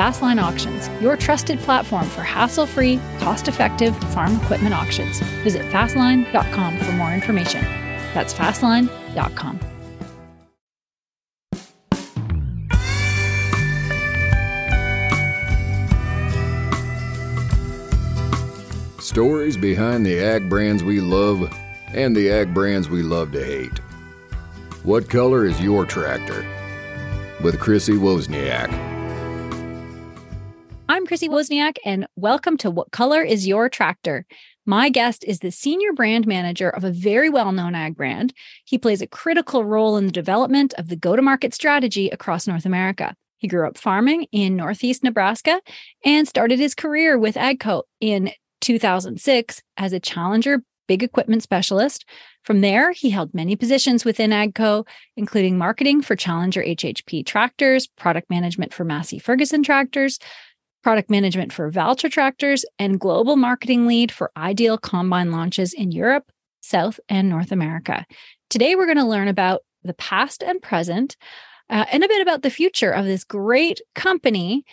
Fastline Auctions, your trusted platform for hassle free, cost effective farm equipment auctions. Visit fastline.com for more information. That's fastline.com. Stories behind the ag brands we love and the ag brands we love to hate. What color is your tractor? With Chrissy Wozniak. I'm Chrissy Wozniak, and welcome to What Color is Your Tractor? My guest is the senior brand manager of a very well known ag brand. He plays a critical role in the development of the go to market strategy across North America. He grew up farming in Northeast Nebraska and started his career with AGCO in 2006 as a challenger big equipment specialist. From there, he held many positions within AGCO, including marketing for Challenger HHP tractors, product management for Massey Ferguson tractors, product management for Valtra tractors, and global marketing lead for Ideal combine launches in Europe, South, and North America. Today, we're going to learn about the past and present uh, and a bit about the future of this great company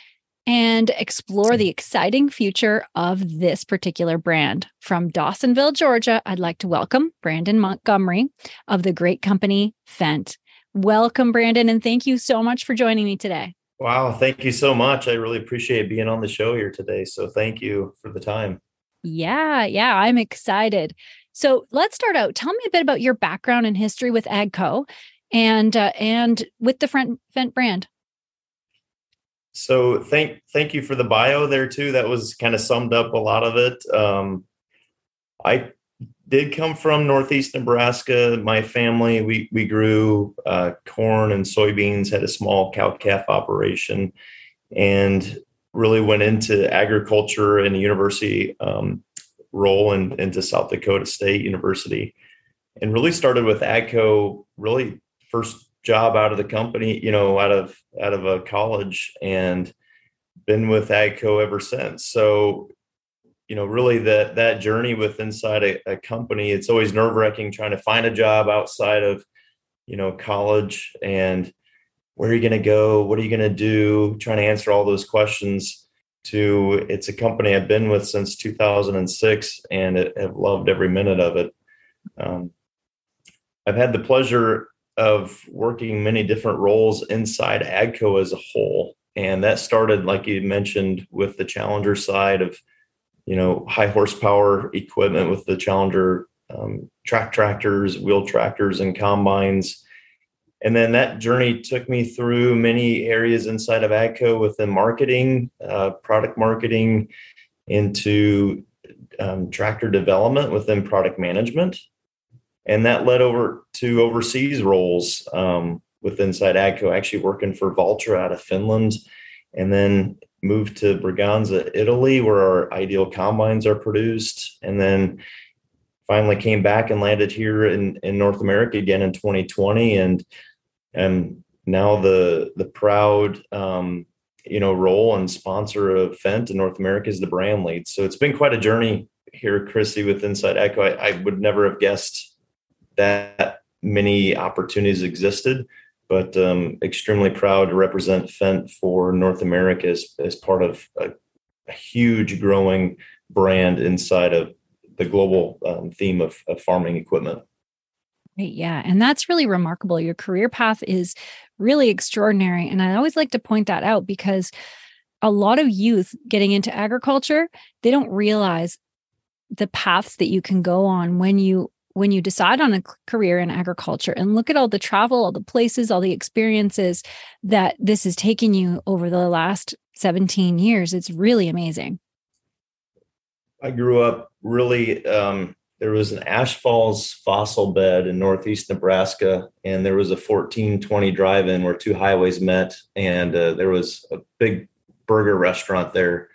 and explore the exciting future of this particular brand. From Dawsonville, Georgia, I'd like to welcome Brandon Montgomery of the great company Fendt. Welcome, Brandon, and thank you so much for joining me today. Wow, thank you so much. I really appreciate being on the show here today. So thank you for the time. Yeah, yeah, I'm excited. So let's start out. Tell me a bit about your background and history with AGCO and uh, and with the Front Vent brand. So thank thank you for the bio there too. That was kind of summed up a lot of it. Um, I did come from Northeast Nebraska. My family, we we grew uh, corn and soybeans, had a small cow calf operation, and really went into agriculture and a university um, role in, into South Dakota State University, and really started with AGCO. Really, first job out of the company, you know, out of out of a college, and been with AGCO ever since. So you know really that that journey with inside a, a company it's always nerve wracking trying to find a job outside of you know college and where are you going to go? What are you going to do? Trying to answer all those questions to it's a company i've been with since 2006 and it, have loved every minute of it. Um, i've had the pleasure of working many different roles inside agco as a whole and that started like you mentioned with the challenger side of you know, high horsepower equipment with the Challenger um, track tractors, wheel tractors, and combines. And then that journey took me through many areas inside of AGCO within marketing, uh, product marketing, into um, tractor development within product management. And that led over to overseas roles um, with inside AGCO, actually working for Valtra out of Finland. And then moved to Breganze, Italy, where our ideal combines are produced, and then finally came back and landed here in, in North America again in 2020, and and now the the proud um, you know role and sponsor of Fendt in North America is the brand lead. So it's been quite a journey here, Chrissy, with Inside AGCO. I, I would never have guessed that many opportunities existed but um, extremely proud to represent Fendt for North America as, as part of a, a huge growing brand inside of the global um, theme of, of farming equipment. Right, yeah. And that's really remarkable. Your career path is really extraordinary. And I always like to point that out because a lot of youth getting into agriculture, they don't realize the paths that you can go on when you when you decide on a career in agriculture and look at all the travel, all the places, all the experiences that this has taken you over the last 17 years, it's really amazing. I grew up really, um, there was an Ash Falls fossil bed in northeast Nebraska, and there was a 1420 drive in where two highways met, and uh, there was a big burger restaurant there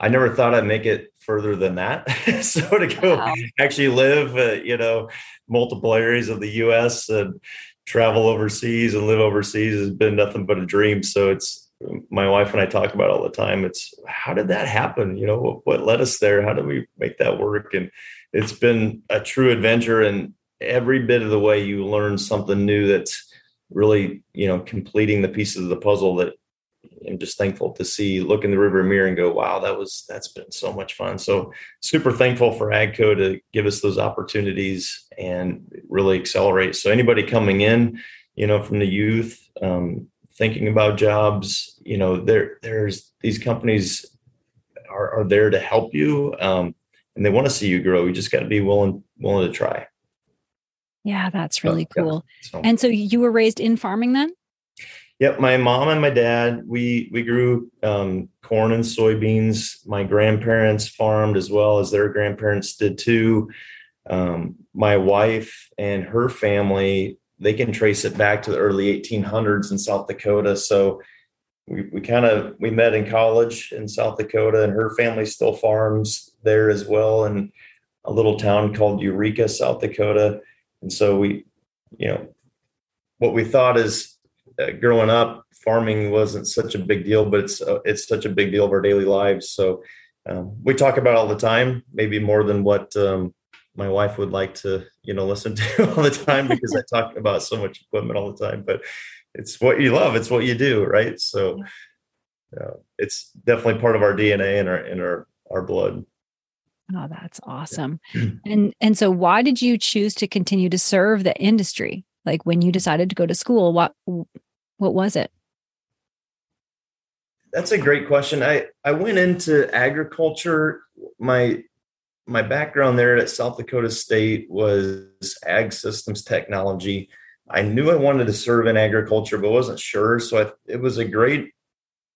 I never thought I'd make it further than that. so to go wow. actually live, uh, you know, multiple areas of the U.S. and travel overseas and live overseas has been nothing but a dream. So it's my wife and I talk about all the time. It's how did that happen? You know, what, what led us there? How did we make that work? And it's been a true adventure. And every bit of the way, you learn something new that's really, you know, completing the pieces of the puzzle that I'm just thankful to see, look in the river mirror and go, wow, that was, that's been so much fun. So super thankful for AGCO to give us those opportunities and really accelerate. So anybody coming in, you know, from the youth, um, thinking about jobs, you know, there, there's these companies are, are there to help you. Um, and they want to see you grow. You just got to be willing, willing to try. Yeah, that's really cool. Yeah, so. And so you were raised in farming then? Yep, my mom and my dad we we grew um, corn and soybeans. My grandparents farmed as well as their grandparents did too. Um, my wife and her family they can trace it back to the early 1800s in South Dakota. So we, we kind of we met in college in South Dakota, and her family still farms there as well in a little town called Eureka, South Dakota. And so we, you know, what we thought is uh, growing up, farming wasn't such a big deal, but it's uh, it's such a big deal of our daily lives. So um, we talk about all the time, maybe more than what um, my wife would like to, you know, listen to all the time because I talk about so much equipment all the time. But it's what you love, it's what you do, right? So uh, it's definitely part of our DNA and our in our our blood. Oh, that's awesome. and and so why did you choose to continue to serve the industry? Like when you decided to go to school, what what was it? That's a great question. I I went into agriculture. My my background there at South Dakota State was ag systems technology. I knew I wanted to serve in agriculture, but wasn't sure. So I, it was a great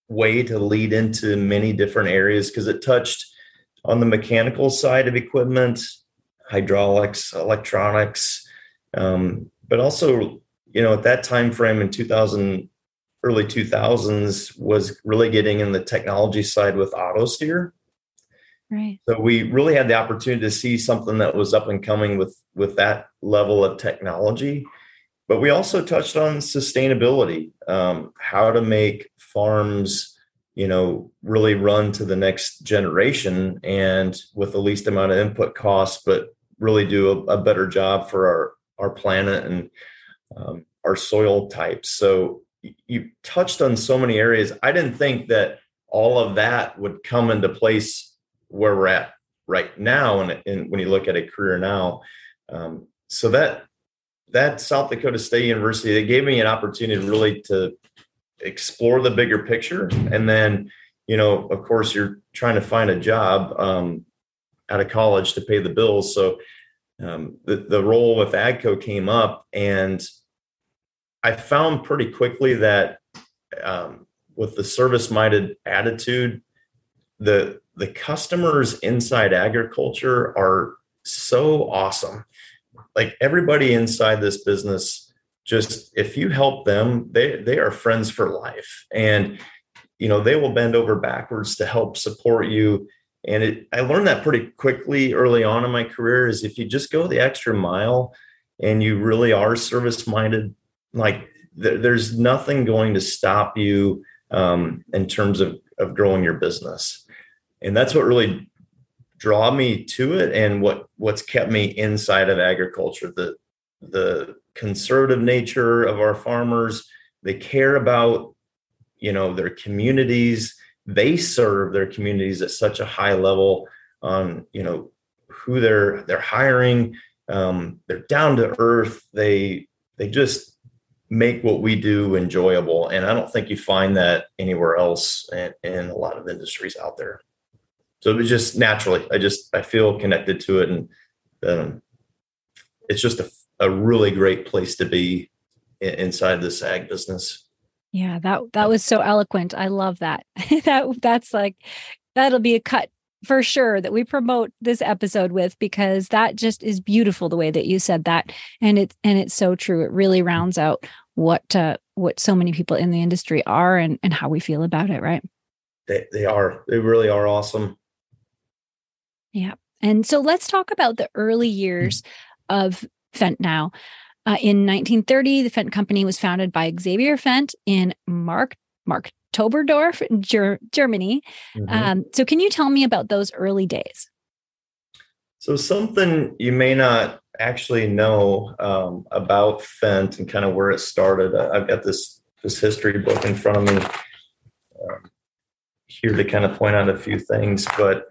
way to lead into many different areas because it touched on the mechanical side of equipment, hydraulics, electronics, um, but also you know, at that time frame in 2000, early 2000s, was really getting in the technology side with auto steer. Right. So we really had the opportunity to see something that was up and coming with with that level of technology. But we also touched on sustainability, um, how to make farms, you know, really run to the next generation and with the least amount of input costs, but really do a, a better job for our our planet and um, our soil types. So you touched on so many areas. I didn't think that all of that would come into place where we're at right now, and, and when you look at a career now. Um, so that that South Dakota State University, they gave me an opportunity really to explore the bigger picture, and then you know, of course, you're trying to find a job um, out of college to pay the bills. So um, the the role with AGCO came up, and I found pretty quickly that um, with the service minded attitude, the the customers inside agriculture are so awesome. Like everybody inside this business, just if you help them, they they are friends for life, and you know they will bend over backwards to help support you. And it, I learned that pretty quickly early on in my career. Is if you just go the extra mile and you really are service minded like th- there's nothing going to stop you um, in terms of of growing your business, and that's what really draw me to it, and what what's kept me inside of agriculture. The the conservative nature of our farmers, they care about you know their communities. They serve their communities at such a high level on you know who they're they're hiring. Um, they're down to earth. They they just make what we do enjoyable. And I don't think you find that anywhere else in, in a lot of industries out there. So it was just naturally, I just, I feel connected to it. And um, it's just a, a really great place to be in, inside this ag business. Yeah, that that was so eloquent. I love that. that that's like that'll be a cut for sure that we promote this episode with because that just is beautiful the way that you said that and it's and it's so true it really rounds out what uh, what so many people in the industry are and and how we feel about it right they, they are. They really are awesome. Yeah. And so let's talk about the early years of Fendt now. Uh, in 1930, the Fendt company was founded by Xavier Fendt in Mark Mark Toberdorf, Ger- Germany. Mm-hmm. Um, so, can you tell me about those early days? So, something you may not actually know um, about Fendt and kind of where it started. I've got this this history book in front of me um, here to kind of point out a few things, but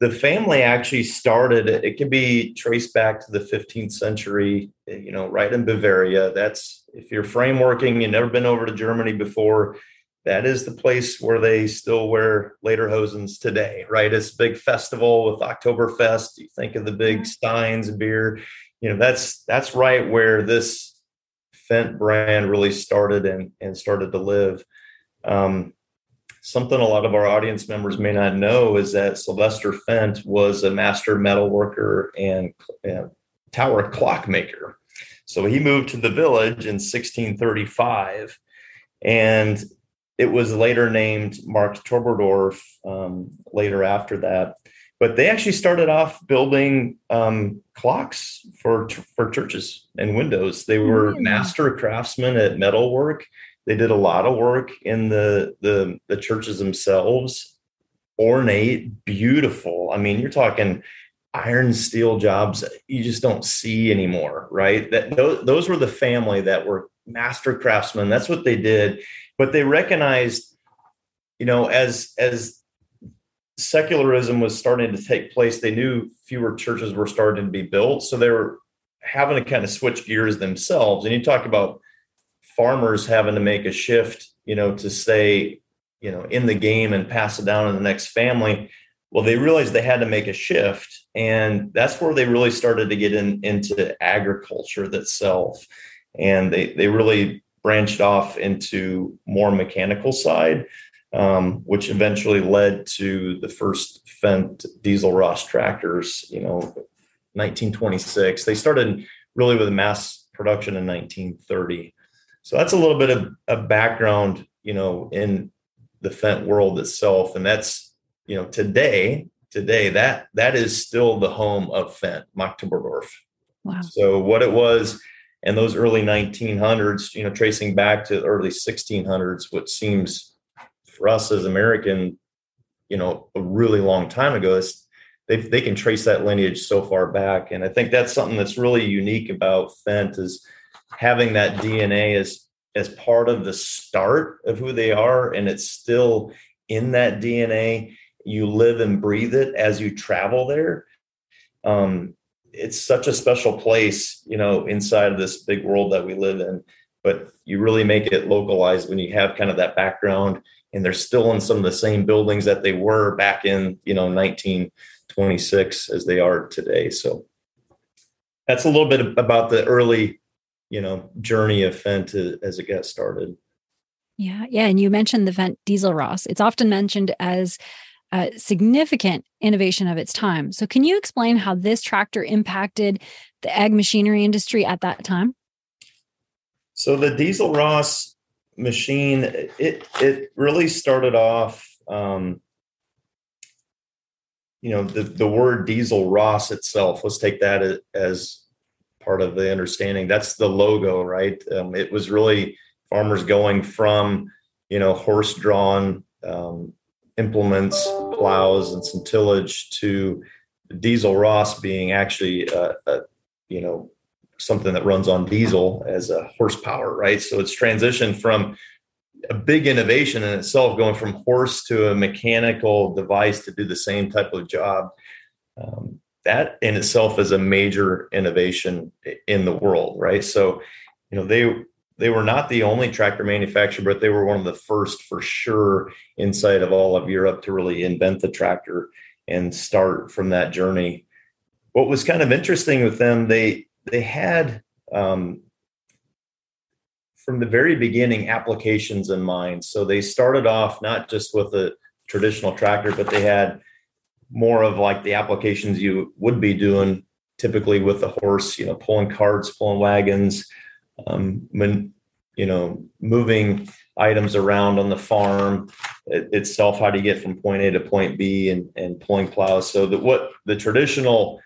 the family actually started it can be traced back to the 15th century you know right in bavaria that's if you're frameworking you've never been over to germany before that is the place where they still wear lederhosens today right? It's a big festival with oktoberfest. You think of the big steins beer. You know that's that's right where this Fendt brand really started and and started to live. Um, something a lot of our audience members may not know is that Sylvester Fendt was a master metal worker and, and tower clockmaker. So he moved to the village in 1635, and it was later named Marktoberdorf um, later after that. But they actually started off building um, clocks for for churches and windows. They were mm. master craftsmen at metalwork they did a lot of work in the the, the churches themselves, ornate, beautiful. I mean, you're talking iron steel jobs you just don't see anymore, right? That those, those were the family that were master craftsmen. That's what they did, but they recognized, you know, as as secularism was starting to take place, they knew fewer churches were starting to be built, so they were having to kind of switch gears themselves. And you talk about farmers having to make a shift, you know, to stay, you know, in the game and pass it down to the next family. Well, they realized they had to make a shift, and that's where they really started to get in, into agriculture itself, and they they really branched off into more mechanical side, um, which eventually led to the first Fendt diesel Ross tractors. You know, 1926. They started really with mass production in 1930. So that's a little bit of a background, you know, in the Fendt world itself. And that's, you know, today, today, that that is still the home of Fendt, Marktoberdorf. Wow. So what it was in those early 1900s, you know, tracing back to the early 1600s, what seems for us as American, you know, a really long time ago, they, they can trace that lineage so far back. And I think that's something that's really unique about Fendt is having that DNA as as part of the start of who they are, and it's still in that DNA. You live and breathe it as you travel there. Um, it's such a special place, you know, inside of this big world that we live in. But you really make it localized when you have kind of that background, and they're still in some of the same buildings that they were back in, you know, 1926 as they are today. So that's a little bit about the early you know journey of Fendt as it got started. Yeah, yeah, and you mentioned the Fendt Diesel Ross. It's often mentioned as a significant innovation of its time. So, can you explain how this tractor impacted the ag machinery industry at that time? So, the Diesel Ross machine it it really started off. Um, you know the the word Diesel Ross itself. Let's take that as part of the understanding. That's the logo, right? Um, it was really farmers going from, you know, horse drawn um, implements, plows, and some tillage to diesel Ross being actually, a, a, you know, something that runs on diesel as a horsepower, right? So it's transitioned from a big innovation in itself, going from horse to a mechanical device to do the same type of job. Um, that in itself is a major innovation in the world, right? So, you know, they they were not the only tractor manufacturer, but they were one of the first for sure inside of all of Europe to really invent the tractor and start from that journey. What was kind of interesting with them, they they had um, from the very beginning applications in mind. So they started off not just with a traditional tractor, but they had more of like the applications you would be doing typically with the horse, you know, pulling carts, pulling wagons, um, man, you know, moving items around on the farm itself. How do you get from point A to point B and, and pulling plows? So that what the traditional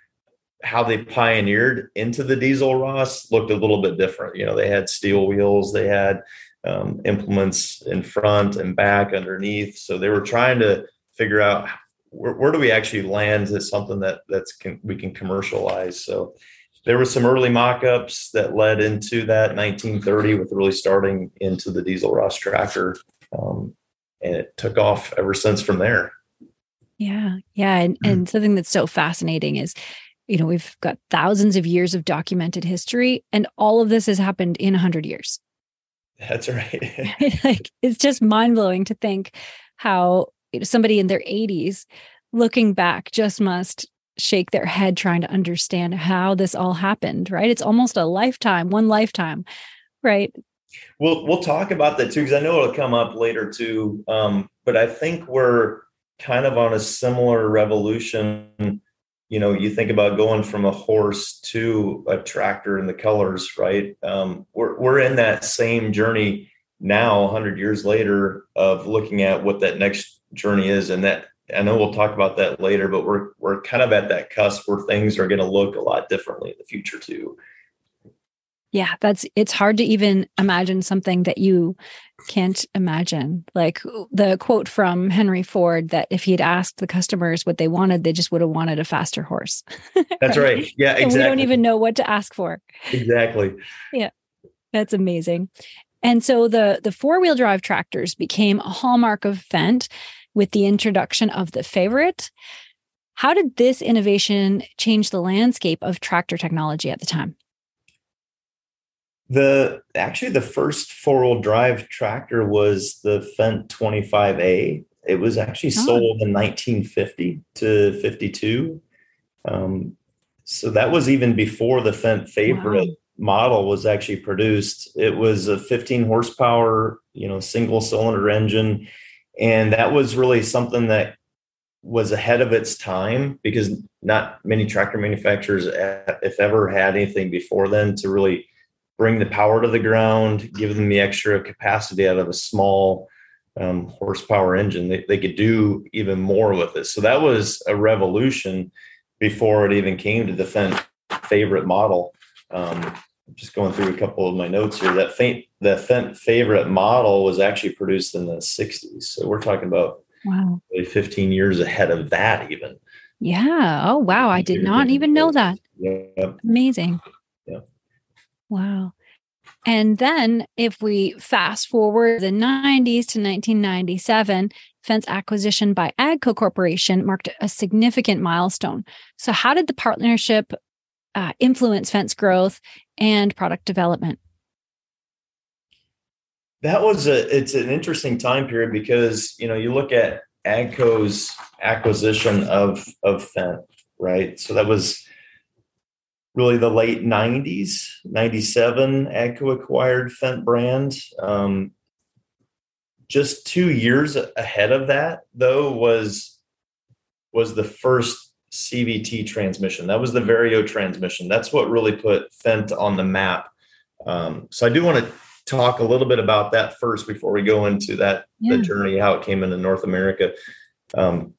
how they pioneered into the diesel Ross looked a little bit different. You know, they had steel wheels, they had um, implements in front and back underneath. So they were trying to figure out where, where do we actually land as something that that's can, we can commercialize. So there were some early mock-ups that led into that 1930 with really starting into the diesel Ross tractor, um, and it took off ever since from there. Yeah, yeah, and and something that's so fascinating is you know we've got thousands of years of documented history and all of this has happened in 100 years that's right like it's just mind-blowing to think how somebody in their 80s looking back just must shake their head trying to understand how this all happened right? It's almost a lifetime one lifetime right? We'll we'll talk about that too because i know it'll come up later too um, but i think we're kind of on a similar revolution. You know you think about going from a horse to a tractor and the colors right? Um, we're, we're in that same journey now 100 years later of looking at what that next journey is and that i know we'll talk about that later but we're we're kind of at that cusp where things are going to look a lot differently in the future too. Yeah that's it's hard to even imagine something that you can't imagine. Like the quote from henry ford that if he had asked the customers what they wanted they just would have wanted a faster horse. That's right, right. yeah exactly. And we don't even know what to ask for. Exactly. Yeah that's amazing. And so the the four-wheel drive tractors became a hallmark of fendt with the introduction of the favorite how did this innovation change the landscape of tractor technology at the time the actually the first four wheel drive tractor was the Fendt 25A. It was actually oh. sold in 1950 to 52. Um, so that was even before the Fendt favorite wow. model was actually produced. It was a 15 horsepower, you know, single cylinder engine. And that was really something that was ahead of its time because not many tractor manufacturers, if ever, had anything before then to really bring the power to the ground, give them the extra capacity out of a small um, horsepower engine. They, they could do even more with it. So that was a revolution before it even came to the Fendt favorite model. Um, just going through a couple of my notes here. That Fendt, the favorite model was actually produced in the 60s. So we're talking about wow, 15 years ahead of that, even. Yeah. Oh, wow. I did not even know that. Yeah. Amazing. Yeah. Wow. And then if we fast forward the 90s to 1997, Fendt's acquisition by AGCO Corporation marked a significant milestone. So, how did the partnership uh, influence Fendt's growth and product development? That was a it's an interesting time period because you know you look at AGCO's acquisition of of Fendt, right? So that was really the late 90s 97 agco acquired Fendt brand. Um, just two years ahead of that though was was the first cvt transmission. That was the vario transmission. That's what really put Fendt on the map. Um, so i do want to talk a little bit about that first before we go into that yeah. the journey how it came into north america. Um,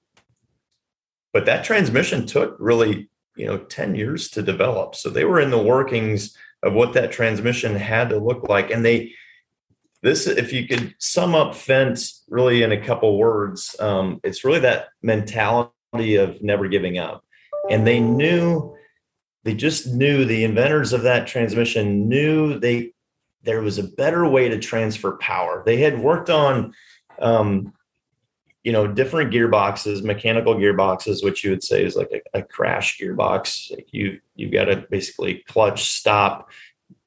but that transmission took really you know 10 years to develop. So they were in the workings of what that transmission had to look like. And they this if you could sum up fendt really in a couple words um, it's really that mentality of never giving up. And they knew they just knew the inventors of that transmission knew they there was a better way to transfer power. They had worked on um, you know different gearboxes mechanical gearboxes which you would say is like a, a crash gearbox. Like you you've got to basically clutch stop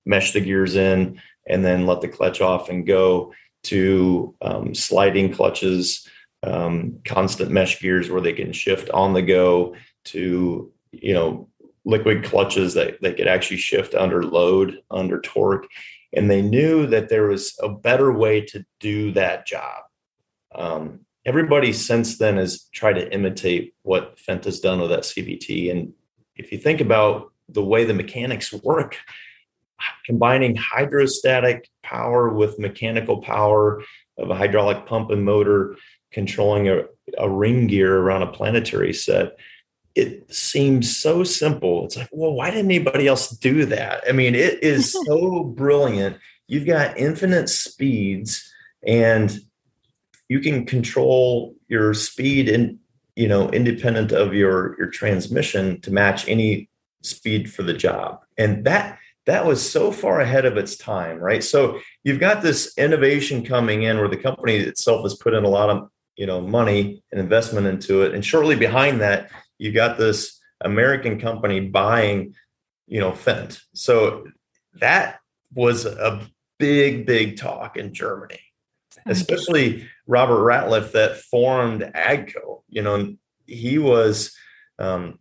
mesh the gears in and then let the clutch off and go to um, sliding clutches um, constant mesh gears where they can shift on the go to you know liquid clutches that they could actually shift under load under torque and they knew that there was a better way to do that job um, everybody since then has tried to imitate what Fendt has done with that CVT. And if you think about the way the mechanics work, combining hydrostatic power with mechanical power of a hydraulic pump and motor controlling a, a ring gear around a planetary set it seems so simple. It's like, well, why didn't anybody else do that? I mean, it is so brilliant. You've got infinite speeds and you can control your speed and you know independent of your your transmission to match any speed for the job. And that that was so far ahead of its time, right? So you've got this innovation coming in where the company itself has put in a lot of you know money and investment into it and shortly behind that you got this American company buying, you know, Fendt. So that was a big, big talk in Germany, especially Robert Ratliff that formed AGCO. You know, he was, um,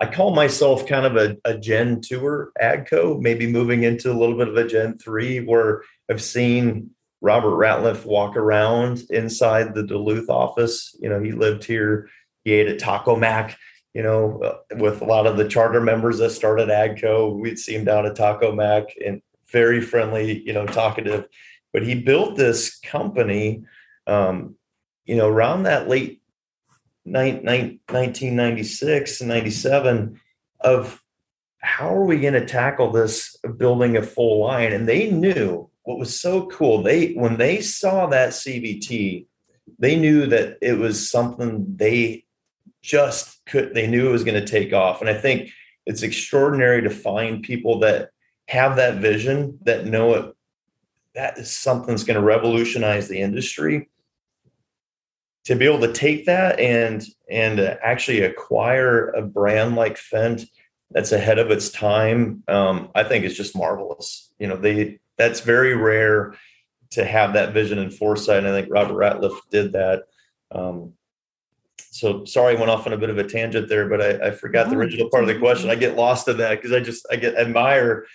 I call myself kind of a, a Gen 2er AGCO, maybe moving into a little bit of a Gen 3, where I've seen Robert Ratliff walk around inside the Duluth office. You know, he lived here he ate at Taco Mac, you know, uh, with a lot of the charter members that started AGCO. We'd see him down at Taco Mac and very friendly, you know, talkative. But he built this company, um, you know, around that late 1996 and 97 of how are we going to tackle this building a full line and they knew what was so cool they when they saw that CVT, they knew that it was something they just could they knew it was going to take off and i think it's extraordinary to find people that have that vision that know it that is something that's going to revolutionize the industry to be able to take that and and actually acquire a brand like Fendt that's ahead of its time, um, I think is just marvelous. You know, they that's very rare to have that vision and foresight. And I think Robert Ratliff did that. Um, so sorry, I went off on a bit of a tangent there, but I, I forgot the original part of the question. I get lost in that because I just I get admire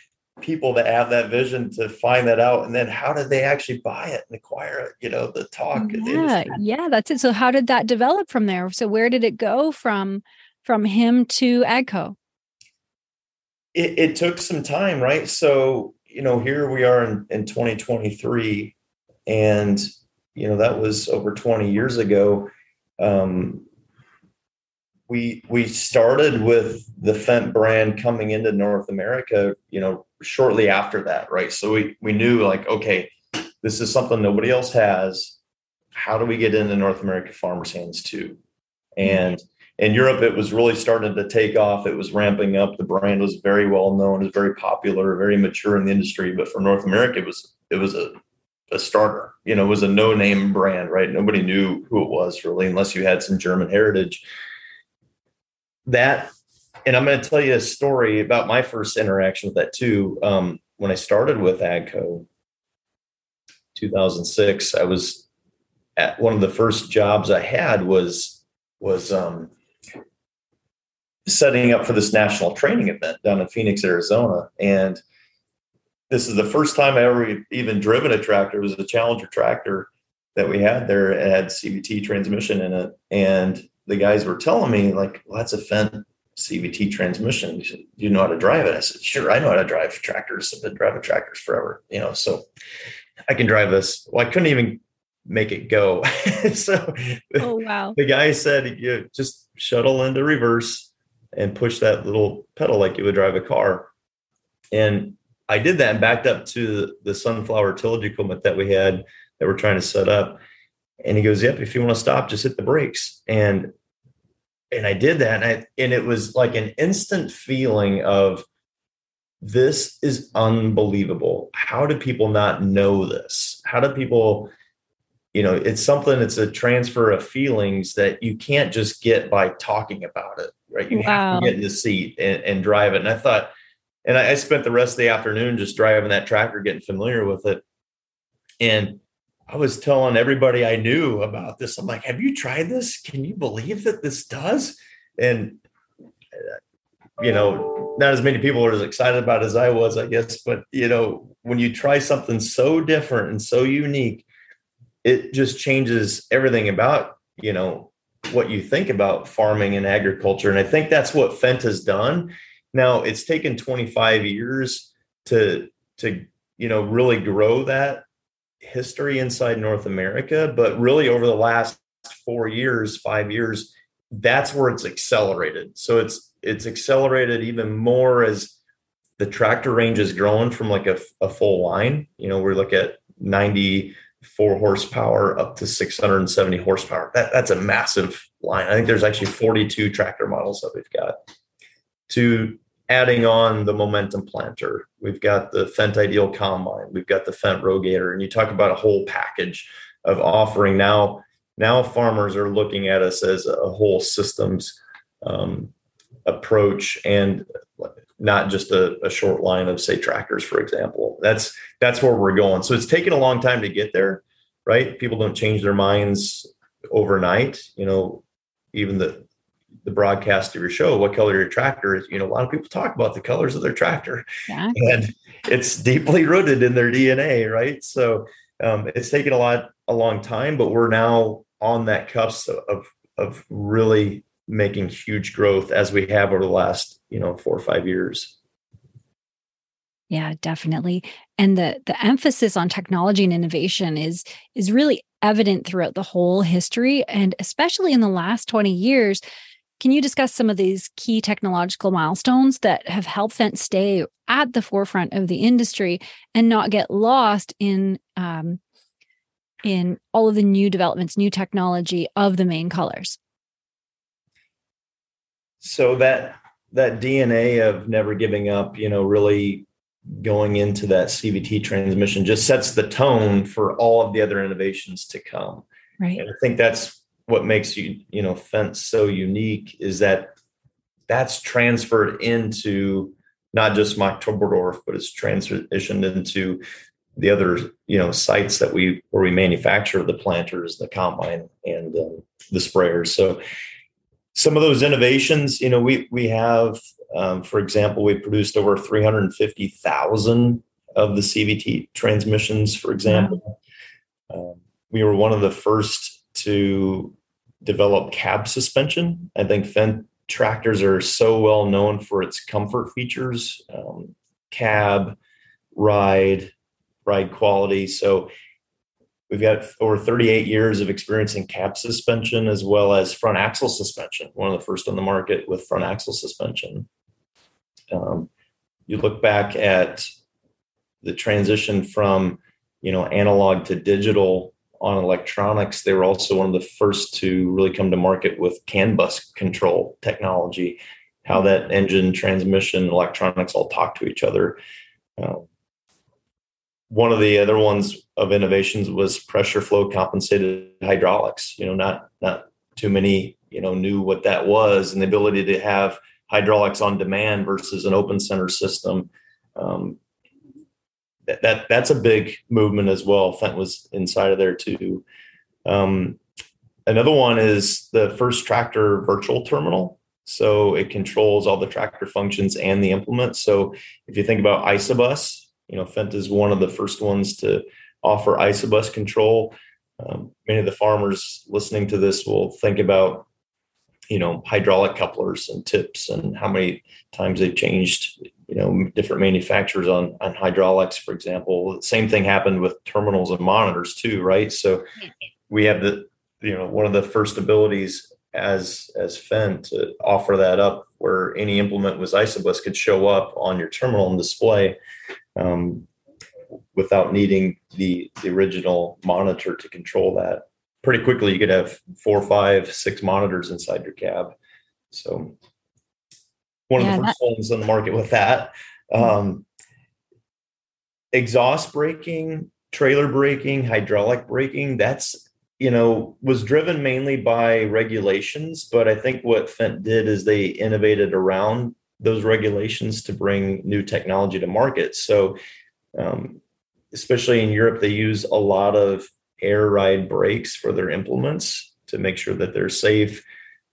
people that have that vision to find that out and then how did they actually buy it and acquire it you know the talk yeah the yeah that's it. So how did that develop from there? So where did it go from from him to agco? It, it took some time right? So you know here we are in, in 2023 and you know that was over 20 years ago. Um, we we started with the Fendt brand coming into North America, you know, shortly after that, right? So we we knew like, okay, this is something nobody else has. How do we get into North American farmers' hands too? And in Europe, it was really starting to take off. It was ramping up. The brand was very well known, was very popular, very mature in the industry. But for North America, it was it was a a starter. You know, it was a no name brand, right? Nobody knew who it was really, unless you had some German heritage. That, and I'm going to tell you a story about my first interaction with that too. Um, when I started with AGCO, 2006, I was at one of the first jobs I had was was um, setting up for this national training event down in Phoenix, Arizona, and this is the first time I ever even driven a tractor. It was a Challenger tractor that we had there. It had CVT transmission in it. And the guys were telling me, like, well, that's a Fendt CVT transmission. Said, Do you know how to drive it? I said, sure, I know how to drive tractors. I've been driving tractors forever, you know, so I can drive this. Well, I couldn't even make it go. so oh, wow. the guy said, you just shuttle into reverse and push that little pedal like you would drive a car. And I did that and backed up to the sunflower tillage equipment that we had that we're trying to set up. And he goes, Yep, if you want to stop, just hit the brakes. And and I did that. And, I, and it was like an instant feeling of this is unbelievable. How do people not know this? How do people, you know, it's something, it's a transfer of feelings that you can't just get by talking about it, right? You wow. have to get in the seat and, and drive it. And I thought, and I, I spent the rest of the afternoon just driving that tractor, getting familiar with it. And I was telling everybody I knew about this. I'm like, have you tried this? Can you believe that this does? And, uh, you know, not as many people are as excited about as I was, I guess. But, you know, when you try something so different and so unique, it just changes everything about, you know, what you think about farming and agriculture. And I think that's what Fendt has done now, it's taken 25 years to to you know really grow that history inside North America, but really over the last four years, five years, that's where it's accelerated. So it's it's accelerated even more as the tractor range is growing from like a, a full line. You know, we look at 94 horsepower up to 670 horsepower. That that's a massive line. I think there's actually 42 tractor models that we've got. To adding on the momentum planter, we've got the Fendt Ideal combine, we've got the Fendt Rogator, and you talk about a whole package of offering. Now. Now farmers are looking at us as a whole systems um, approach and not just a, a, short line of say tractors for example. That's that's where we're going. So it's taken a long time to get there right? People don't change their minds overnight you know even the the broadcast of your show what color your tractor is you know a lot of people talk about the colors of their tractor. Yeah. and it's deeply rooted in their dna right? So um, it's taken a lot a long time but we're now on that cusp of of really making huge growth as we have over the last you know four or five years. Yeah definitely. And the the emphasis on technology and innovation is is really evident throughout the whole history and especially in the last 20 years can you discuss some of these key technological milestones that have helped Fendt stay at the forefront of the industry and not get lost in um, in all of the new developments, new technology of the main colors? so that that DNA of never giving up, you know, really going into that CVT transmission just sets the tone for all of the other innovations to come. Right. And I think that's what makes you, you know, Fendt so unique is that that's transferred into not just Marktoberdorf, but it's transitioned into the other, you know, sites that we where we manufacture the planters, the combine, and um, the sprayers. So some of those innovations, you know, we we have, um, for example, we produced over 350,000 of the CVT transmissions, for example. Um, we were one of the first to develop cab suspension. I think Fendt tractors are so well known for its comfort features, um, cab, ride, ride quality. So We've got over 38 years of experience in cab suspension as well as front axle suspension, one of the first on the market with front axle suspension. Um, you look back at the transition from you know analog to digital on electronics they were also one of the first to really come to market with CAN bus control technology how that engine transmission electronics all talk to each other uh, one of the other ones of innovations was pressure flow compensated hydraulics. You know, not not too many you know knew what that was, and the ability to have hydraulics on demand versus an open center system. Um, that, that that's a big movement as well. Fendt was inside of there too. Um, another one is the first tractor virtual terminal. So it controls all the tractor functions and the implement. So if you think about Isobus, you know, Fendt is one of the first ones to offer isobus control. Um, many of the farmers listening to this will think about, you know, hydraulic couplers and tips and how many times they've changed, you know, different manufacturers on on hydraulics, for example. Same thing happened with terminals and monitors too, right? So we have the, you know, one of the first abilities as as Fendt to offer that up where any implement with isobus could show up on your terminal and display um, without needing the, the original monitor to control that. Pretty quickly, you could have four, five, six monitors inside your cab. So, one yeah, of the first that- ones on the market with that. Um, exhaust braking, trailer braking, hydraulic braking, that's you know was driven mainly by regulations but i think what Fendt did is they innovated around those regulations to bring new technology to market. So, um, especially in Europe, they use a lot of air ride brakes for their implements to make sure that they're safe.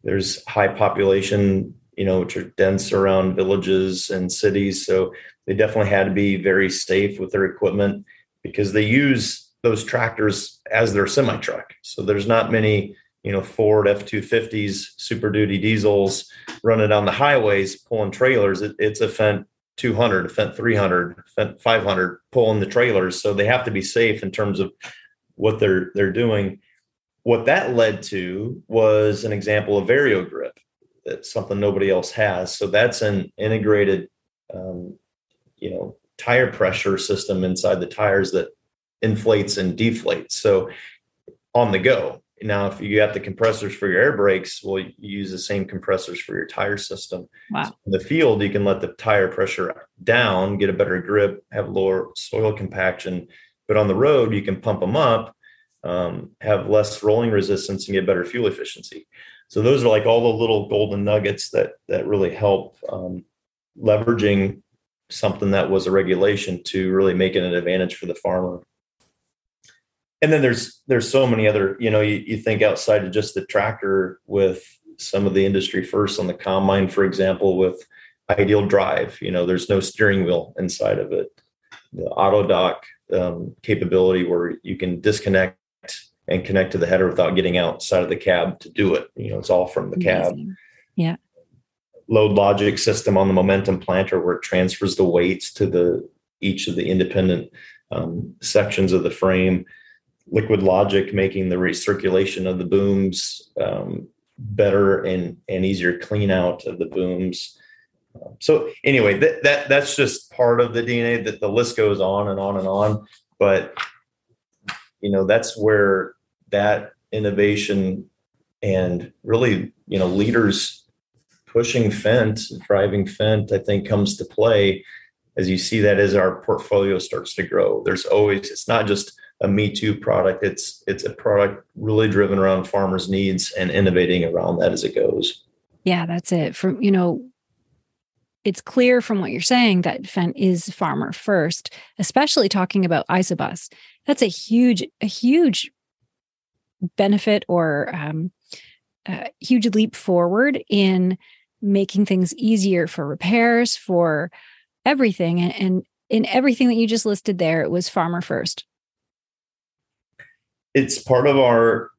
There's high population, you know, which are dense around villages and cities. So they definitely had to be very safe with their equipment because they use those tractors as their semi truck. So there's not many you know Ford F two fifties, Super Duty diesels running down the highways pulling trailers. It, it's a Fendt 200, a Fendt 300, Fendt 500 pulling the trailers. So they have to be safe in terms of what they're they're doing. What that led to was an example of Vario grip. That's something nobody else has. So that's an integrated, um, you know, tire pressure system inside the tires that inflates and deflates. So on the go. Now, if you have the compressors for your air brakes, well, you use the same compressors for your tire system. Wow. So in the field, you can let the tire pressure down, get a better grip, have lower soil compaction. But on the road, you can pump them up, um, have less rolling resistance, and get better fuel efficiency. So those are like all the little golden nuggets that that really help um, leveraging something that was a regulation to really make it an advantage for the farmer. And then there's there's so many other you know you, you think outside of just the tractor with some of the industry first on the combine for example with ideal drive you know there's no steering wheel inside of it. The auto dock um, capability where you can disconnect and connect to the header without getting outside of the cab to do it. You know it's all from the Amazing. cab yeah. Load logic system on the momentum planter where it transfers the weights to the each of the independent um, sections of the frame. Liquid logic making the recirculation of the booms um, better and and easier clean out of the booms. So anyway that, that that's just part of the dna that the list goes on and on and on. But you know that's where that innovation and really you know leaders pushing fendt driving fendt i think comes to play. As you see that as our portfolio starts to grow there's always it's not just a me too product it's it's a product really driven around farmers needs and innovating around that as it goes. Yeah that's it. From you know it's clear from what you're saying that Fendt is farmer first, especially talking about isobus. That's a huge, a huge benefit or um, a huge leap forward in making things easier for repairs, for everything. And, and in everything that you just listed there, it was farmer first it's part of our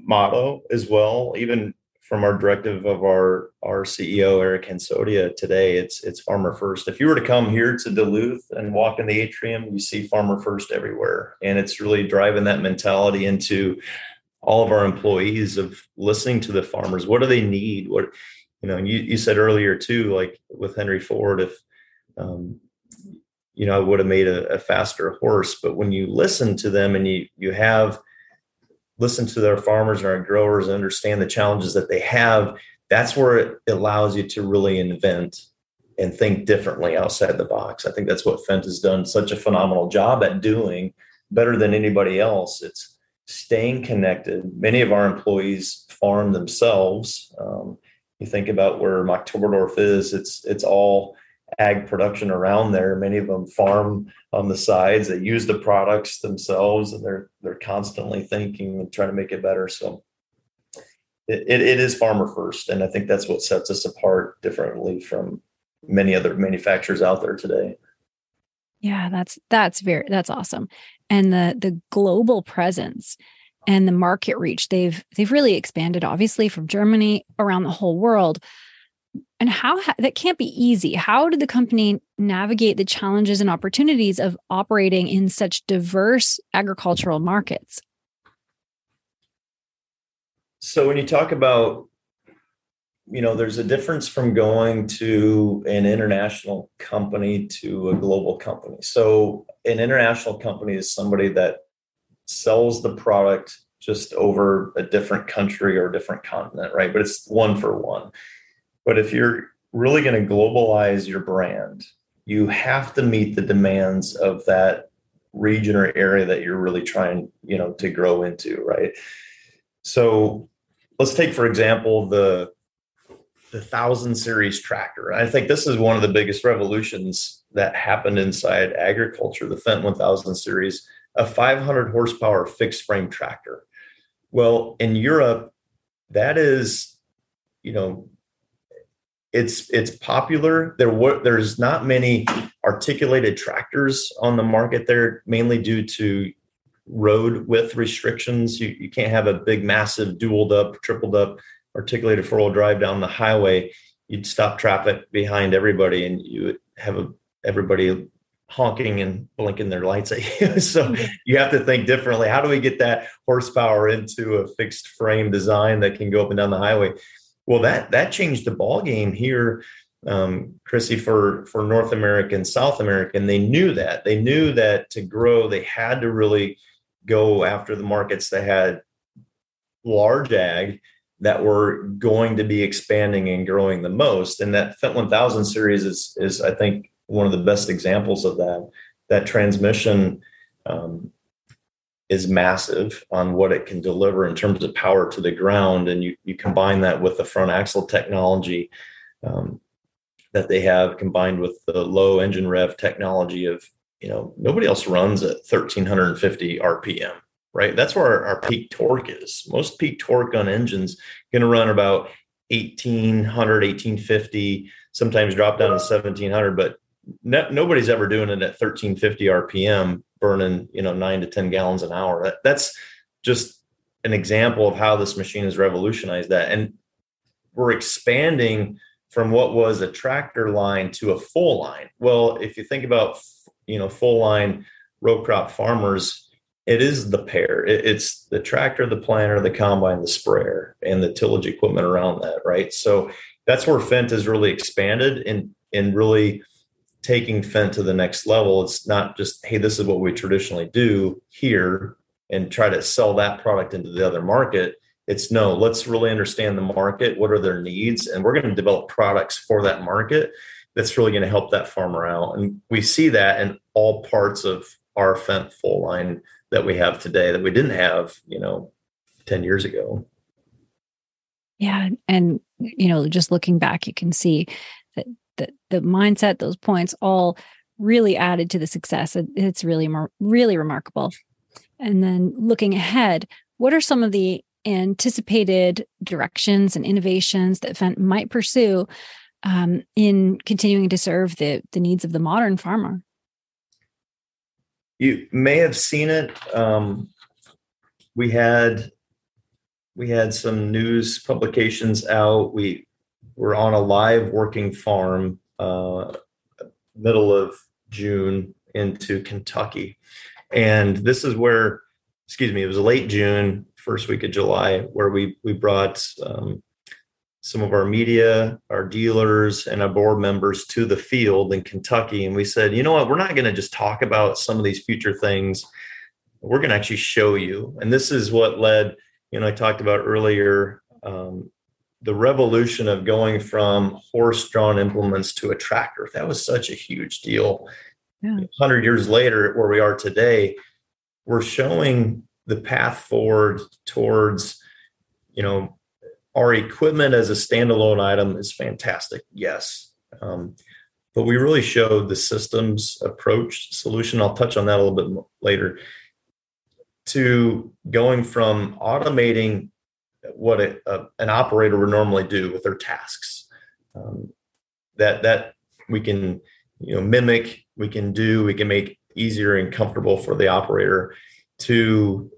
motto as well, even from our directive of our our CEO Eric Hansotia today. It's it's farmer first. If you were to come here to Duluth and walk in the atrium, you see farmer first everywhere, and it's really driving that mentality into all of our employees of listening to the farmers. What do they need? What you know? You you said earlier too, like with Henry Ford, if um, you know, I would have made a, a, faster horse. But when you listen to them and you you have listen to their farmers and our growers and understand the challenges that they have, that's where it allows you to really invent and think differently outside the box. I think that's what Fendt has done such a phenomenal job at doing, better than anybody else. It's staying connected. Many of our employees farm themselves. Um, you think about where Marktoberdorf is; it's it's all ag production around there. Many of them farm on the sides. They use the products themselves, and they're they're constantly thinking and trying to make it better. So it, it, it is farmer first, and I think that's what sets us apart differently from many other manufacturers out there today. Yeah, that's that's very that's awesome, and the the global presence and the market reach they've they've really expanded obviously from Germany around the whole world. And how that can't be easy. How did the company navigate the challenges and opportunities of operating in such diverse agricultural markets? So when you talk about you know there's a difference from going to an international company to a global company. So an international company is somebody that sells the product just over a different country or different continent right? But it's one for one. But if you're really going to globalize your brand, you have to meet the demands of that region or area that you're really trying, you know, to grow into, right? So let's take, for example, the the thousand series tractor. I think this is one of the biggest revolutions that happened inside agriculture, the Fendt 1000 series, a 500 horsepower fixed frame tractor. Well, in Europe, that is, you know, it's it's popular. There were there's not many articulated tractors on the market there, mainly due to road width restrictions. You, you can't have a big, massive, dualed up, tripled up, articulated four wheel drive down the highway. You'd stop traffic behind everybody, and you would have a, everybody honking and blinking their lights at you. so you have to think differently. How do we get that horsepower into a fixed frame design that can go up and down the highway? Well, that that changed the ball game here, um, Chrissy, for for North America and South America. And they knew that. They knew that to grow, they had to really go after the markets that had large ag that were going to be expanding and growing the most. And that Fendt 1000 series is is I think one of the best examples of that. That transmission um, is massive on what it can deliver in terms of power to the ground, and you you combine that with the front axle technology um, that they have, combined with the low engine rev technology of you know nobody else runs at 1350 RPM right? That's where our, our, peak torque is. Most peak torque on engines going to run about 1800, 1850, sometimes drop down to 1700, but no, nobody's ever doing it at 1350 RPM, burning you know nine to ten gallons an hour. That, that's just an example of how this machine has revolutionized that, and we're expanding from what was a tractor line to a full line. Well, if you think about you know full line row crop farmers, it is the pair. It, it's the tractor, the planter, the combine, the sprayer, and the tillage equipment around that, right? So that's where Fendt has really expanded and and really taking Fendt to the next level. It's not just, hey, this is what we traditionally do here and try to sell that product into the other market. It's no, let's really understand the market. What are their needs? And we're going to develop products for that market that's really going to help that farmer out. And we see that in all parts of our Fendt full line that we have today that we didn't have, you know, 10 years ago. Yeah. And, you know, just looking back, you can see that the the mindset, those points, all really added to the success. It's really more really remarkable. And then looking ahead, what are some of the anticipated directions and innovations that Fendt might pursue um, in continuing to serve the the needs of the modern farmer? You may have seen it. Um, we had we had some news publications out. We we're on a live working farm uh, middle of June into Kentucky. And this is where, excuse me, it was late June, first week of July, where we we brought um, some of our media, our dealers, and our board members to the field in Kentucky. And we said, you know what, we're not going to just talk about some of these future things. We're going to actually show you. And this is what led, you know, I talked about earlier um, the revolution of going from horse drawn implements to a tractor that was such a huge deal yeah. 100 years later where we are today we're showing the path forward towards you know our equipment as a standalone item is fantastic yes. Um, but we really showed the systems approach solution. I'll touch on that a little bit later. To going from automating what a, a, an operator would normally do with their tasks. Um, that that we can you know mimic, we can do, we can make easier and comfortable for the operator to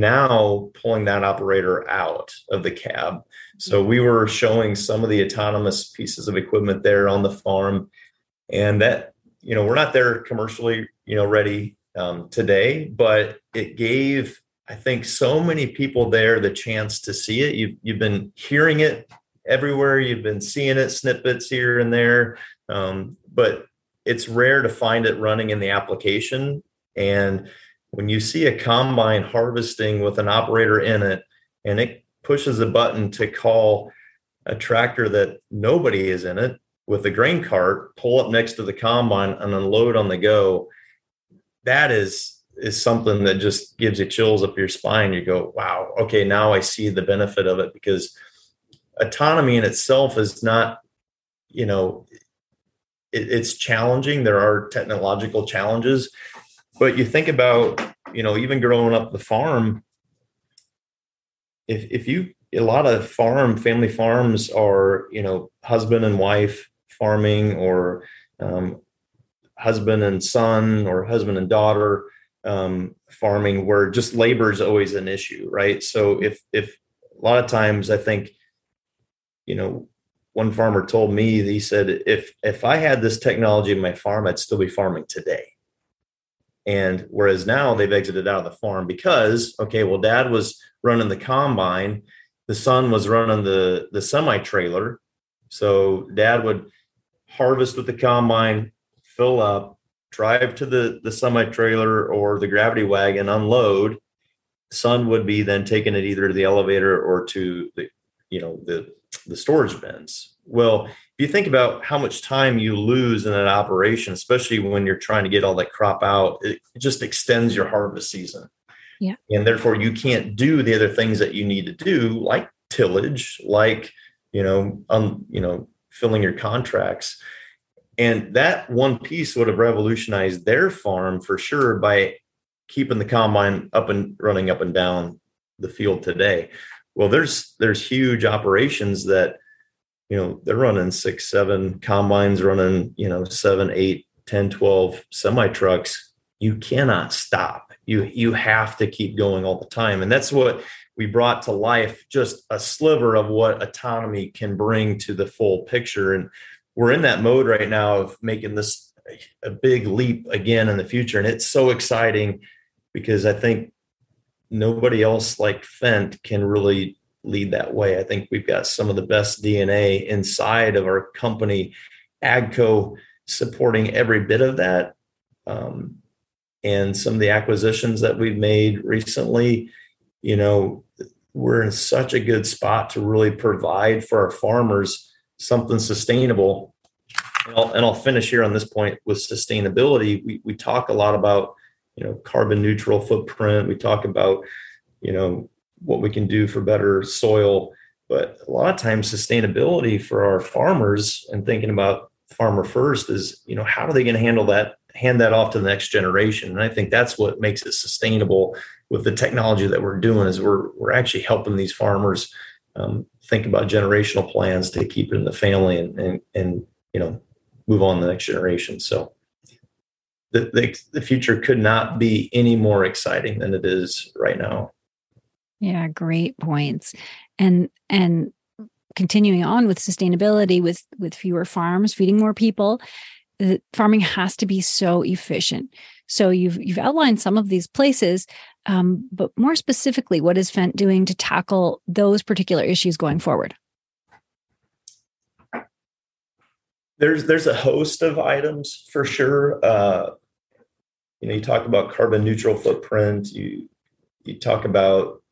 now pulling that operator out of the cab. So we were showing some of the autonomous pieces of equipment there on the farm, and that you know we're not there commercially you know ready um, today, but it gave I think so many people there the chance to see it. You've you've been hearing it everywhere. You've been seeing it snippets here and there, um, but it's rare to find it running in the application. And when you see a combine harvesting with an operator in it, and it pushes a button to call a tractor that nobody is in it with a grain cart, pull up next to the combine and unload on the go. That is is something that just gives you chills up your spine. You go, wow, okay, now I see the benefit of it because autonomy in itself is not, you know, it, it's challenging. There are technological challenges, but you think about, you know, even growing up the farm, if if you a lot of farm family farms are, you know, husband and wife farming or um, husband and son or husband and daughter um, farming where just labor is always an issue, right? So if if a lot of times I think, you know, one farmer told me he said if if I had this technology in my farm, I'd still be farming today. And whereas now they've exited out of the farm because okay, well, dad was running the combine, the son was running the the semi trailer, so dad would harvest with the combine, fill up, drive to the the semi trailer or the gravity wagon, unload. Son would be then taking it either to the elevator or to the you know the the storage bins. Well, if you think about how much time you lose in an operation, especially when you're trying to get all that crop out, it just extends your harvest season. Yeah. And therefore you can't do the other things that you need to do, like tillage, like, you know, um, you know, filling your contracts. And that one piece would have revolutionized their farm for sure by keeping the combine up and running up and down the field today. Well, there's there's huge operations that you know they're running six, seven combines, running you know seven, eight, 10, 12 semi trucks. You cannot stop. You you have to keep going all the time, and that's what we brought to life. Just a sliver of what autonomy can bring to the full picture, and we're in that mode right now of making this a big leap again in the future, and it's so exciting because I think nobody else like Fendt can really lead that way. I think we've got some of the best DNA inside of our company, AGCO, supporting every bit of that. Um, and some of the acquisitions that we've made recently, you know, we're in such a good spot to really provide for our farmers something sustainable. And I'll, and I'll finish here on this point with sustainability. We, we talk a lot about you know carbon neutral footprint we talk about you know what we can do for better soil. But a lot of times sustainability for our farmers and thinking about farmer first is you know how are they going to handle that hand that off to the next generation? And i think that's what makes it sustainable with the technology that we're doing is we're we're actually helping these farmers um, think about generational plans to keep it in the family and and, and you know move on the next generation. So the, the, the future could not be any more exciting than it is right now. Yeah, great points. And and continuing on with sustainability with with fewer farms, feeding more people, farming has to be so efficient. So you've you've outlined some of these places, um, but more specifically, what is Fendt doing to tackle those particular issues going forward? There's there's a host of items for sure. Uh, you know you talk about carbon neutral footprint you you talk about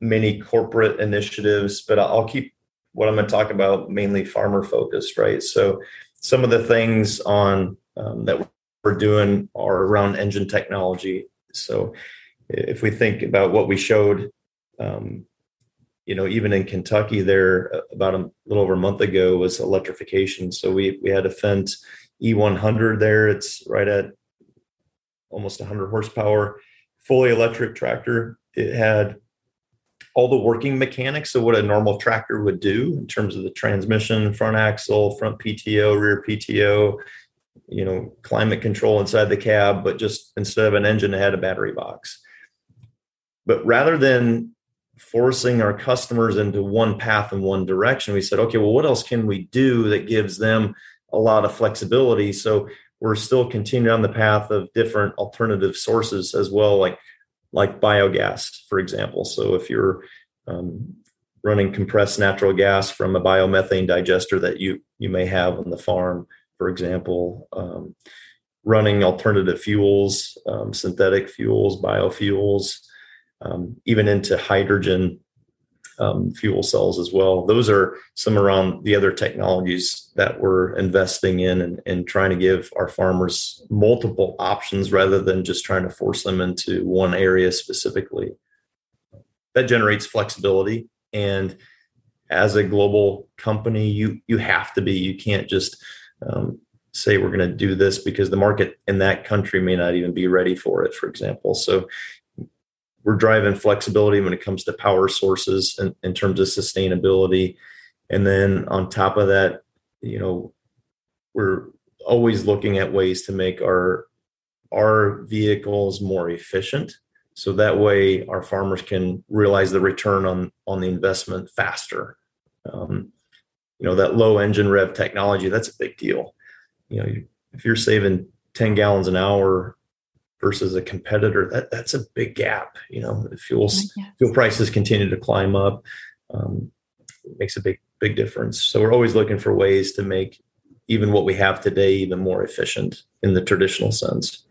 many corporate initiatives but i'll keep what i'm going to talk about mainly farmer focused right? So some of the things on um, that we're doing are around engine technology. So if we think about what we showed um, you know even in kentucky there uh, about a little over a month ago was electrification. So we we had a fendt e100 there. It's right at almost 100 horsepower, fully electric tractor. It had all the working mechanics of what a normal tractor would do in terms of the transmission, front axle, front PTO, rear PTO, you know, climate control inside the cab, but just instead of an engine, it had a battery box. But rather than forcing our customers into one path and one direction, we said, okay, well, what else can we do that gives them a lot of flexibility? So we're still continuing on the path of different alternative sources as well, like like biogas, for example. So if you're um, running compressed natural gas from a biomethane digester that you you may have on the farm, for example, um, running alternative fuels, um, synthetic fuels, biofuels, um, even into hydrogen um, fuel cells as well. Those are some around the other technologies that we're investing in and, and trying to give our farmers multiple options rather than just trying to force them into one area specifically. That generates flexibility. And as a global company, you you have to be. You can't just um, say we're going to do this because the market in that country may not even be ready for it, for example. So we're driving flexibility when it comes to power sources in, in terms of sustainability. And then on top of that, you know, we're always looking at ways to make our our vehicles more efficient. So that way our farmers can realize the return on on the investment faster. Um, you know that low engine rev technology that's a big deal. You know if you're saving 10 gallons an hour versus a competitor that that's a big gap you know fuels fuel prices continue to climb up um, makes a big big difference. So we're always looking for ways to make even what we have today even more efficient in the traditional sense.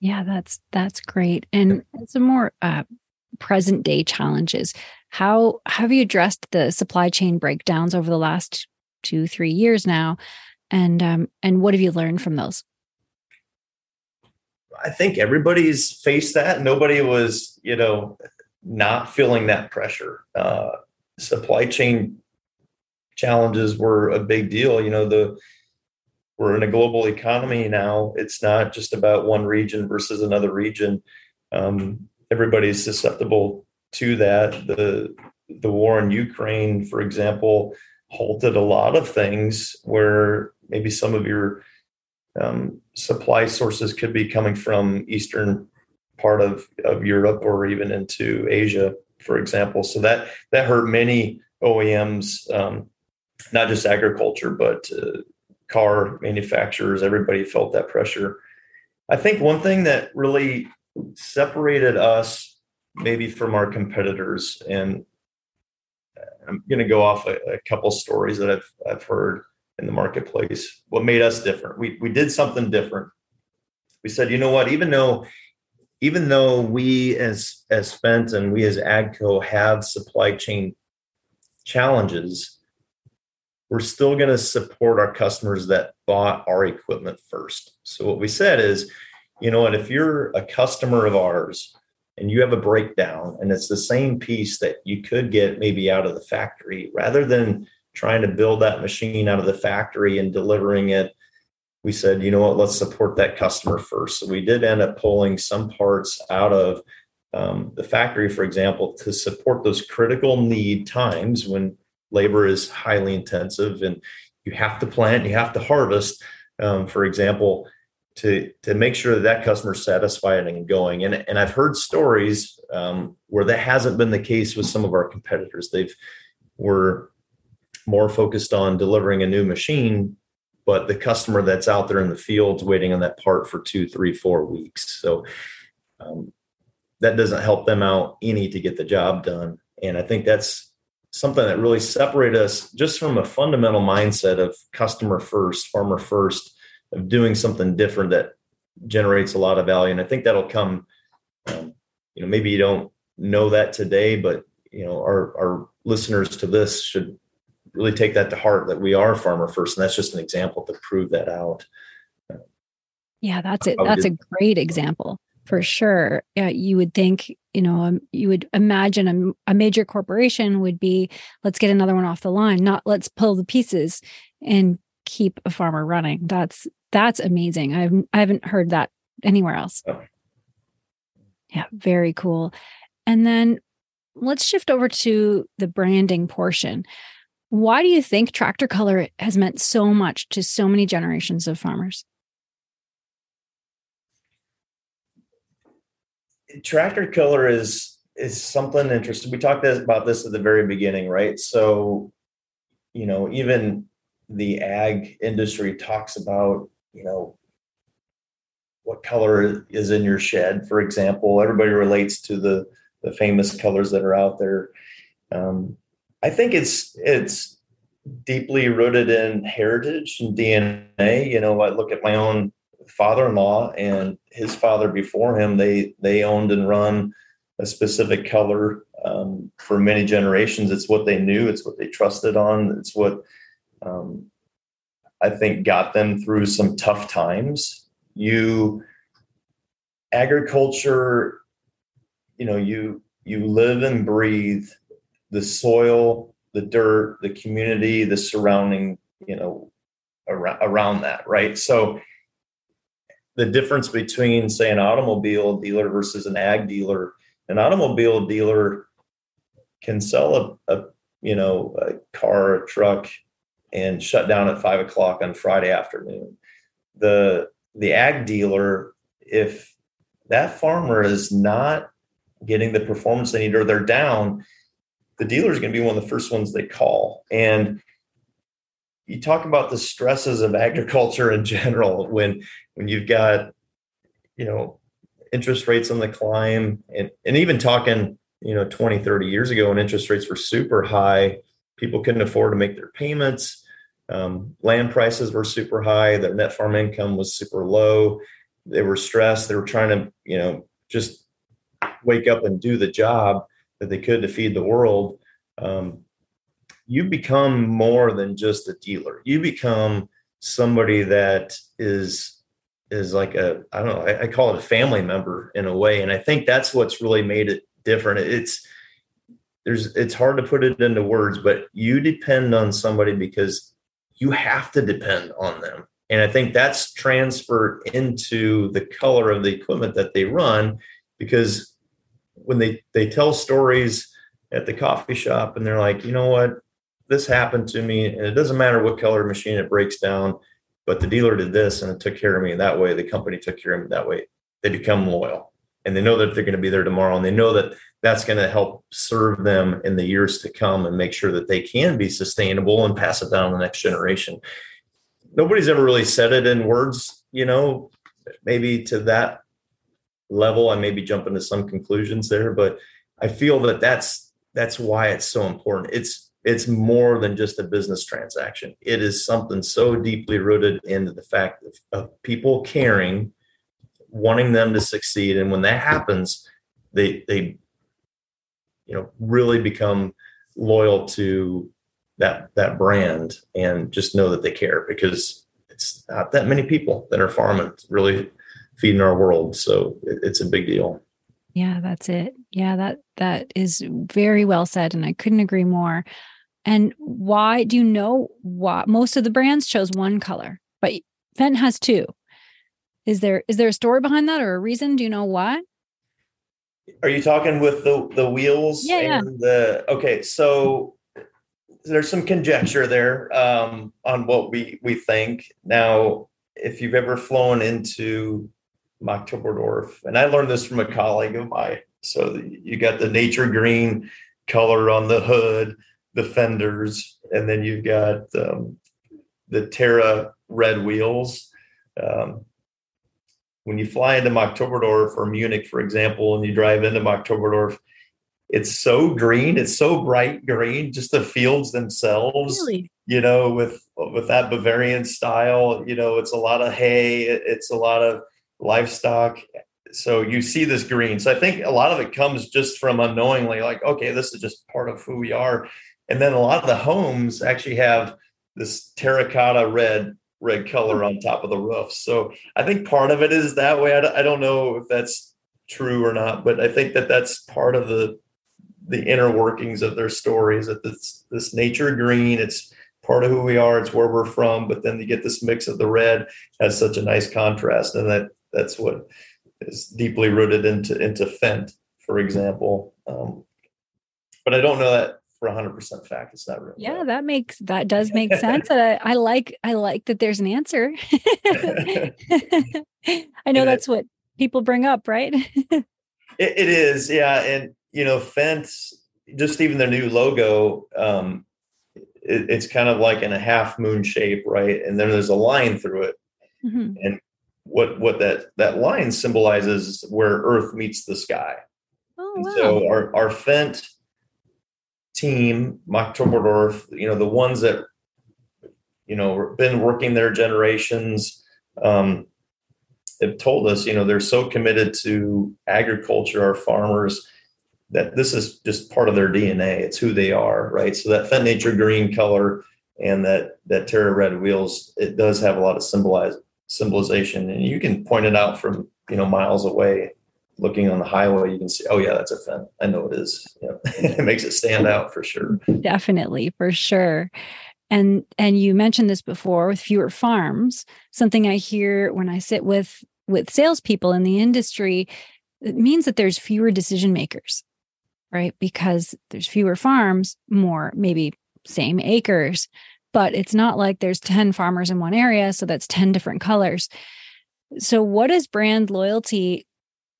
Yeah that's that's great. And some more uh, present day challenges. How have you addressed the supply chain breakdowns over the last two, three years now? And um, and what have you learned from those? I think everybody's faced that. Nobody was, you know, not feeling that pressure. Uh, supply chain challenges were a big deal. You know, the we're in a global economy now. It's not just about one region versus another region. Um, everybody's susceptible to that. The the war in Ukraine, for example, halted a lot of things where maybe some of your um, supply sources could be coming from eastern part of, of Europe or even into Asia, for example. So that that hurt many OEMs, um, not just agriculture, but uh, car manufacturers. Everybody felt that pressure. I think one thing that really separated us maybe from our competitors. And I'm going to go off a, a, couple stories that I've I've heard in the marketplace. What made us different? We we did something different. We said, you know what? Even though even though we as as Fendt and we as Agco have supply chain challenges, we're still going to support our customers that bought our equipment first. So what we said is, you know what? If you're a customer of ours and you have a breakdown and it's the same piece that you could get maybe out of the factory rather than trying to build that machine out of the factory and delivering it we said you know what let's support that customer first so we did end up pulling some parts out of um, the factory for example to support those critical need times when labor is highly intensive and you have to plant you have to harvest um, for example to to make sure that that customer's satisfied and going. And and I've heard stories um, where that hasn't been the case with some of our competitors. They've were more focused on delivering a new machine, but the customer that's out there in the fields waiting on that part for two, three, four weeks. So um, that doesn't help them out any to get the job done. And I think that's something that really separated us just from a fundamental mindset of customer first, farmer first of doing something different that generates a lot of value. And I think that'll come, um, you know, maybe you don't know that today, but you know, our, our listeners to this should really take that to heart that we are farmer first. And that's just an example to prove that out. Yeah, that's it. That's a great example for sure. Yeah, you would think, you know, um, you would imagine a, a major corporation would be, let's get another one off the line, not let's pull the pieces and keep a farmer running. That's that's amazing. I've I haven't heard that anywhere else. Oh. Yeah, very cool. And then let's shift over to the branding portion. Why do you think tractor color has meant so much to so many generations of farmers? Tractor color is is something interesting. We talked about this at the very beginning, right? So, you know, even the ag industry talks about you know what color is in your shed for example everybody relates to the the famous colors that are out there um, i think it's it's deeply rooted in heritage and dna you know i look at my own father-in-law and his father before him they they owned and run a specific color um, for many generations it's what they knew it's what they trusted on it's what um, I think got them through some tough times. You agriculture, you know, you you live and breathe the soil, the dirt, the community, the surrounding, you know, around, around that, right? So the difference between say an automobile dealer versus an ag dealer, an automobile dealer can sell a, a you know a car, a truck, and shut down at five o'clock on Friday afternoon. The the ag dealer, if that farmer is not getting the performance they need or they're down, the dealer is going to be one of the first ones they call. And you talk about the stresses of agriculture in general when when you've got you know interest rates on the climb and, and even talking you know 20 30 years ago when interest rates were super high people couldn't afford to make their payments um, land prices were super high their net farm income was super low they were stressed they were trying to you know just wake up and do the job that they could to feed the world um, you become more than just a dealer you become somebody that is is like a I don't know I, I, call it a family member in a way, and I think that's what's really made it different. It's there's it's hard to put it into words, but you depend on somebody because you have to depend on them, and I think that's transferred into the color of the equipment that they run because when they they tell stories at the coffee shop and they're like, you know what, this happened to me, and it doesn't matter what color machine it breaks down but the dealer did this and it took care of me that way. The company took care of me that way. They become loyal and they know that they're going to be there tomorrow and they know that that's going to help serve them in the years to come and make sure that they can be sustainable and pass it down to the next generation. Nobody's ever really said it in words you know maybe to that level i may be jumping to some conclusions there but i feel that that's that's why it's so important it's it's more than just a business transaction. It is something so deeply rooted into the fact of, of, people caring, wanting them to succeed, and when that happens, they they you know really become loyal to that that brand and just know that they care because it's not that many people that are farming really feeding our world. So it, it's a big deal. Yeah, that's it. Yeah, that that is very well said and I couldn't agree more. And why do you know why most of the brands chose one color, but Fendt has two? Is there is there a story behind that or a reason? Do you know why? Are you talking with the the wheels yeah, and yeah. the okay, so there's some conjecture there um, on what we we think. Now, if you've ever flown into Oktoberdorf, and I learned this from a colleague of mine. So you got the nature green color on the hood the fenders, and then you've got um, the Terra red wheels. Um, when you fly into Oktoberdorf or Munich, for example, and you drive into Oktoberdorf, it's so green, it's so bright green, just the fields themselves. Really? You know, with with that Bavarian style, you know, it's a lot of hay, it's a lot of livestock. So you see this green. So I think a lot of it comes just from unknowingly, like, okay, this is just part of who we are. And then a lot of the homes actually have this terracotta red red color on top of the roof. So I think part of it is that way. I don't know if that's true or not, but I think that that's part of the the inner workings of their stories. That this this nature green, it's part of who we are. It's where we're from. But then you get this mix of the red has such a nice contrast, and that that's what is deeply rooted into into Fendt, for example. Um, but I don't know that for 100% fact it's not real. Yeah that makes that does make sense. I, I like i like that there's an answer. I know that's what people bring up right? It, it is yeah. And you know Fendt, just even the new logo um it, it's kind of like in a half moon shape right? And then there's a line through it. Mm-hmm. and what what that that line symbolizes where earth meets the sky oh, wow. so our our Fendt team, Oktoberdorf, you know, the ones that, you know, been working their generations, um, have told us, you know, they're so committed to agriculture, our farmers, that this is just part of their DNA. It's who they are, right? So that Fendt Nature green color and that that Terra red wheels, it does have a lot of symbolize symbolization, and you can point it out from you know miles away looking on the highway, you can see, oh yeah, that's a Fendt. I know it is. It makes it stand out for sure. Definitely, for sure. And and you mentioned this before with fewer farms. Something I hear when I sit with with salespeople in the industry, it means that there's fewer decision makers, right? Because there's fewer farms, more maybe same acres, but it's not like there's 10 farmers in one area, so that's 10 different colors. So, what is brand loyalty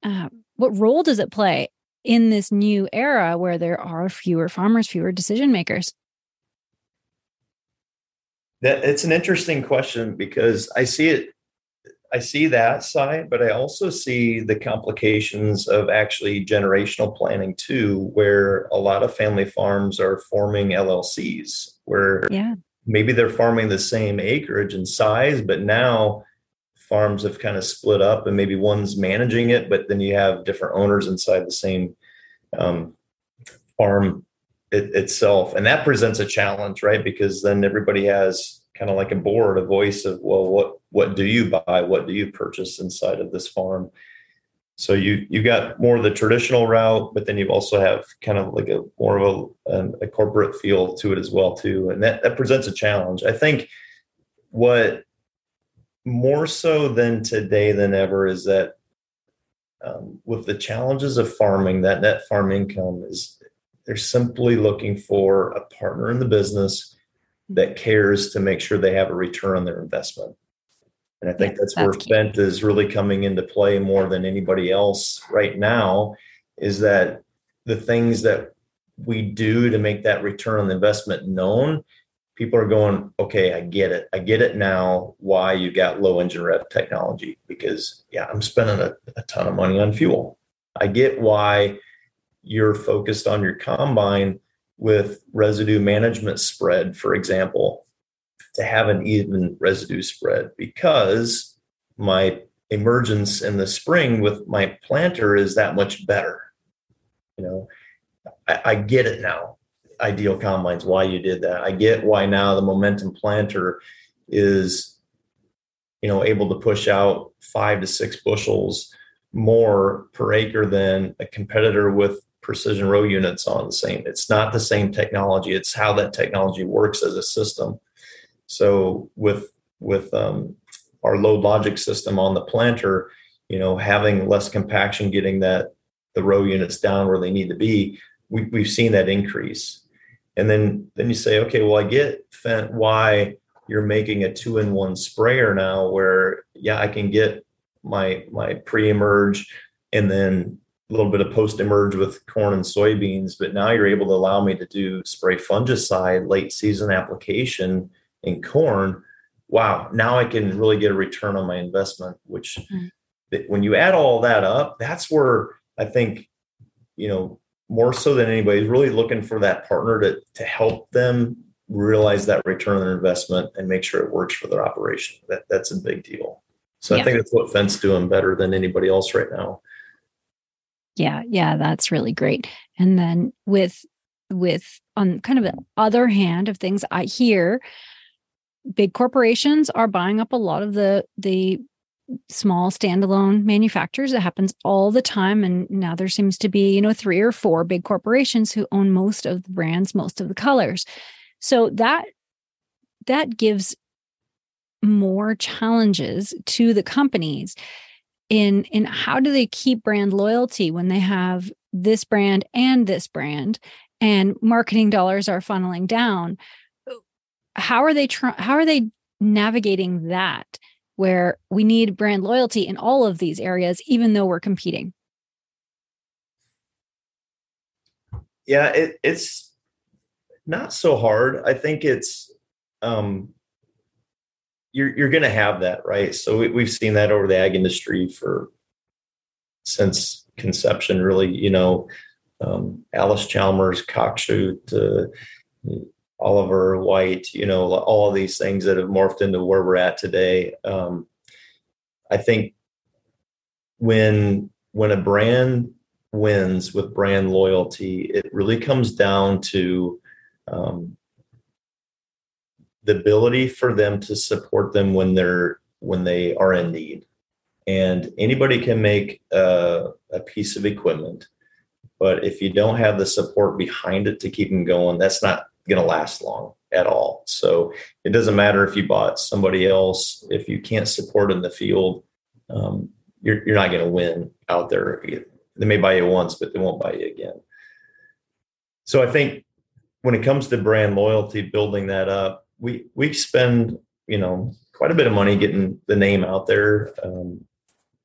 uh, what role does it play in this new era where there are fewer farmers, fewer decision makers? That it's an interesting question because I see it I see that side, but I also see the complications of actually generational planning too, where a lot of family farms are forming LLCs, where yeah. Maybe they're farming the same acreage and size, but now farms have kind of split up and maybe one's managing it, but then you have different owners inside the same um, farm it, itself. And that presents a challenge, right? Because then everybody has kind of like a board, a voice of, well, what what do you buy? What do you purchase inside of this farm? So you you got more of the traditional route, but then you also have kind of like a more of a, a corporate feel to it as well too, and that that presents a challenge. I think what more so than today than ever is that um, with the challenges of farming, that net farm income is they're simply looking for a partner in the business that cares to make sure they have a return on their investment. And I think yeah, that's, that's, where key. Fendt is really coming into play more than anybody else right now is that the things that we do to make that return on the investment known, people are going, okay, I get it. I get it now why you got low engine rev technology because, yeah, I'm spending a, a ton of money on fuel. I get why you're focused on your combine with residue management spread, for example, to have an even residue spread because my emergence in the spring with my planter is that much better. You know, I, I get it now. Ideal combines, why you did that. I get why now the momentum planter is, you know, able to push out five to six bushels more per acre than a competitor with precision row units on the same. It's not the same technology. It's how that technology works as a system. So with with um, our load logic system on the planter, you know, having less compaction, getting that the row units down where they need to be, we, we've seen that increase. And then then you say, okay, well, I get why you're making a two in one sprayer now, where yeah, I can get my my pre emerge and then a little bit of post emerge with corn and soybeans, but now you're able to allow me to do spray fungicide late season application in corn. Wow, now I can really get a return on my investment, which mm-hmm. when you add all that up, that's where I think, you know, more so than anybody is really looking for that partner to, to help them realize that return on their investment and make sure it works for their operation. That that's a big deal. So yeah. I think that's what Fendt's doing better than anybody else right now. Yeah, yeah, that's really great. And then with with on kind of the other hand of things I hear big corporations are buying up a lot of the the small standalone manufacturers. It happens all the time and now there seems to be you know three or four big corporations who own most of the brands most of the colors. So that that gives more challenges to the companies in in how do they keep brand loyalty when they have this brand and this brand and marketing dollars are funneling down how are they trying how are they navigating that where we need brand loyalty in all of these areas even though we're competing yeah it, it's not so hard i think it's um you're you're going to have that, right? So we, have seen that over the ag industry for since conception, really. You know, um, Allis-Chalmers, Cockshutt, uh, Oliver White, you know, all of these things that have morphed into where we're at today. Um, I think when when a brand wins with brand loyalty, it really comes down to um, the ability for them to support them when they're when they are in need and anybody can make a, a, piece of equipment but if you don't have the support behind it to keep them going that's not going to last long at all. So it doesn't matter if you bought somebody else if you can't support in the field um, you're, you're not going to win out there. They may buy you once but they won't buy you again. So i think when it comes to brand loyalty building that up we we spend you know quite a bit of money getting the name out there um,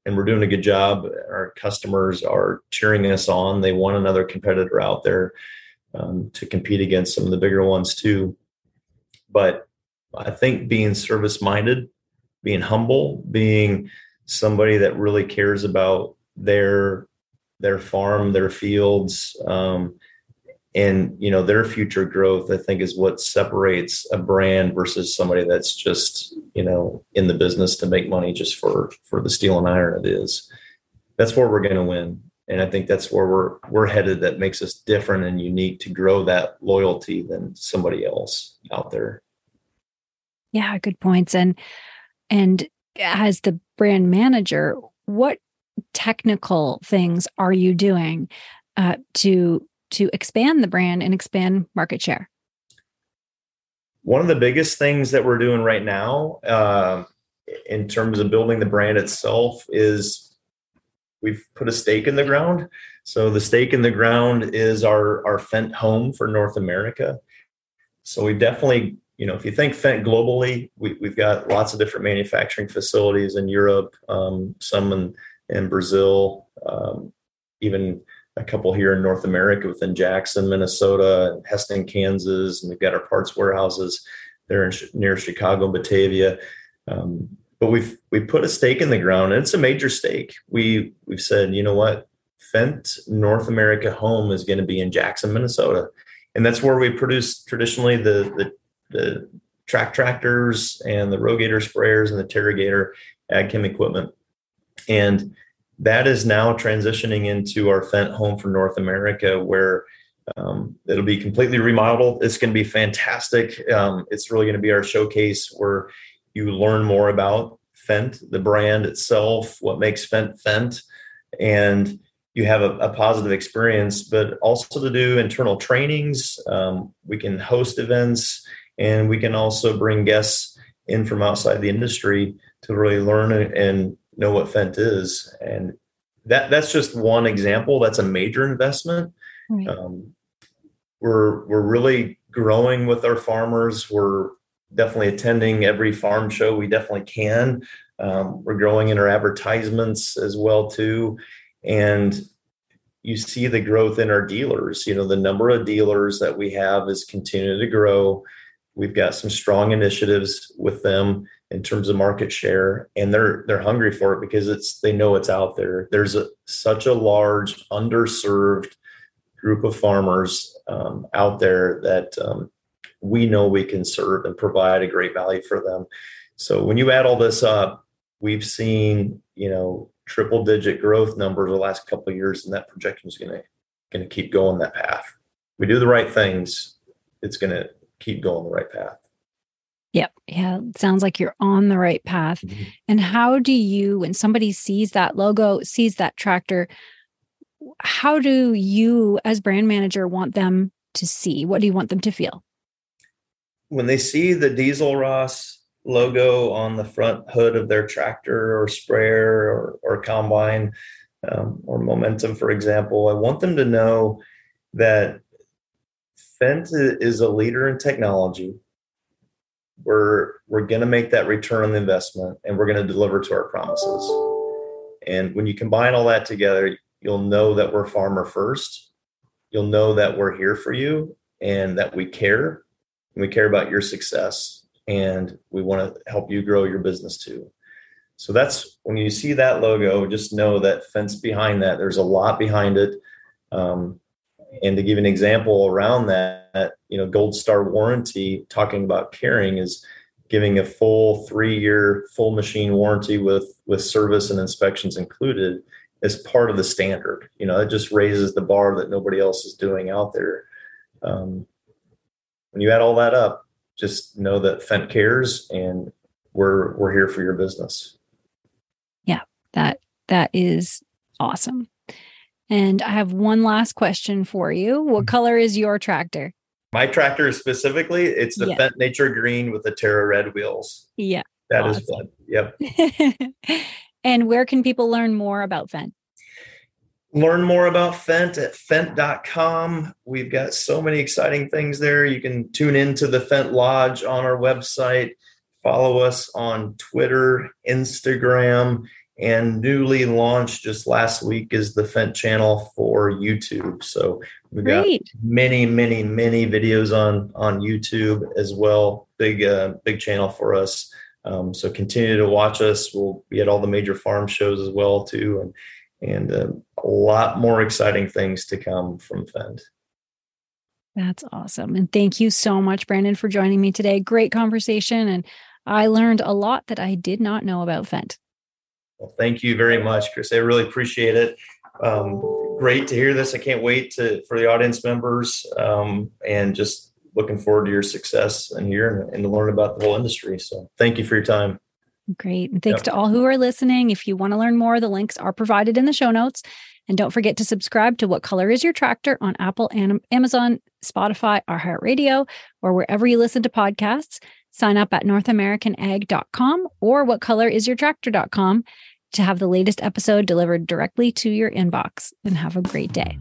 and we're doing a good job. Our customers are cheering us on. They want another competitor out there um, to compete against some of the bigger ones too but I think being service minded, being humble, being somebody that really cares about their their farm, their fields, um, and you know their future growth. I think is what separates a brand versus somebody that's just you know in the business to make money just for for the steel and iron it is. That's where we're going to win, and I think that's where we're we're headed. That makes us different and unique to grow that loyalty than somebody else out there. Yeah, good points. And and as the brand manager, what technical things are you doing uh, to to expand the brand and expand market share? One of the biggest things that we're doing right now, uh, in terms of building the brand itself, is we've put a stake in the ground. So the stake in the ground is our our Fendt home for North America. So we definitely you know, if you think Fendt globally, we, have got lots of different manufacturing facilities in Europe, um, some in, in Brazil, um, even a couple here in North America within Jackson, Minnesota, Hesston, Kansas, and we've got our parts warehouses there in, near Chicago, Batavia. Um, but we've we put a stake in the ground, and it's a major stake. We we've said, you know what, Fendt North America home is going to be in Jackson, Minnesota, and that's where we produce traditionally the the the track tractors and the RoGator sprayers and the TerraGator ag chem equipment. And that is now transitioning into our Fendt home for North America, where um, it'll be completely remodeled. It's going to be fantastic. Um, it's really going to be our showcase where you learn more about Fendt, the brand itself, what makes Fendt Fendt, and you have a, a positive experience. But also to do internal trainings, um, we can host events and we can also bring guests in from outside the industry to really learn and know what Fendt is. And that that's just one example. That's a major investment. Right. Um, we're we're really growing with our farmers. We're definitely attending every farm show we definitely can. Um, we're growing in our advertisements as well too, and you see the growth in our dealers. You know the number of dealers that we have is continuing to grow. We've got some strong initiatives with them in terms of market share, and they're they're hungry for it because it's they know it's out there. There's a, such a large underserved group of farmers um, out there that um, we know we can serve and provide a great value for them. So when you add all this up, we've seen you know triple digit growth numbers the last couple of years, and that projection is going to going to keep going that path. We do the right things, it's going to keep going the right path. Yep. Yeah. sounds like you're on the right path. Mm-hmm. And how do you, when somebody sees that logo, sees that tractor, how do you, as brand manager, want them to see? What do you want them to feel? When they see the Dieselross logo on the front hood of their tractor or sprayer or, or combine um, or Momentum, for example, I want them to know that Fendt is a leader in technology. We're we're going to make that return on the investment, and we're going to deliver to our promises. And when you combine all that together, you'll know that we're farmer first. You'll know that we're here for you, and that we care. And we care about your success, and we want to help you grow your business too. So that's when you see that logo, just know that Fendt's behind that. There's a lot behind it. Um, and to give an example around that, you know, Gold Star warranty, talking about caring, is giving a full three-year full machine warranty with with service and inspections included as part of the standard. You know, it just raises the bar that nobody else is doing out there. Um, when you add all that up, just know that Fendt cares, and we're we're here for your business. Yeah, that that is awesome. And I have one last question for you. What mm-hmm. color is your tractor? My tractor specifically, it's the yeah. Fendt Nature Green with the Terra Red wheels. Yeah. that awesome. is fun. Yep. and where can people learn more about Fendt? Learn more about Fendt at Fendt.com. We've got so many exciting things there. You can tune into the Fendt Lodge on our website. Follow us on Twitter, Instagram, And newly launched just last week is the Fendt channel for YouTube. So we've Great. got many, many, many videos on on YouTube as well. Big, uh, big channel for us. Um, so continue to watch us. We'll be at all the major farm shows as well too, and and uh, a lot more exciting things to come from Fendt. That's awesome. And thank you so much, Brandon, for joining me today. Great conversation. And I learned a lot that I did not know about Fendt. Well, thank you very much, Chris. I really appreciate it. Um, great to hear this. I can't wait to for the audience members um, and just looking forward to your success and here and, and to learn about the whole industry. So thank you for your time. Great. And thanks yep. to all who are listening. If you want to learn more, the links are provided in the show notes. And don't forget to subscribe to What Color is Your Tractor on Apple and Amazon, Spotify, iHeartRadio, or wherever you listen to podcasts. Sign up at northamericanag.com or whatcolorisyourtractor.com to have the latest episode delivered directly to your inbox. And have a great day.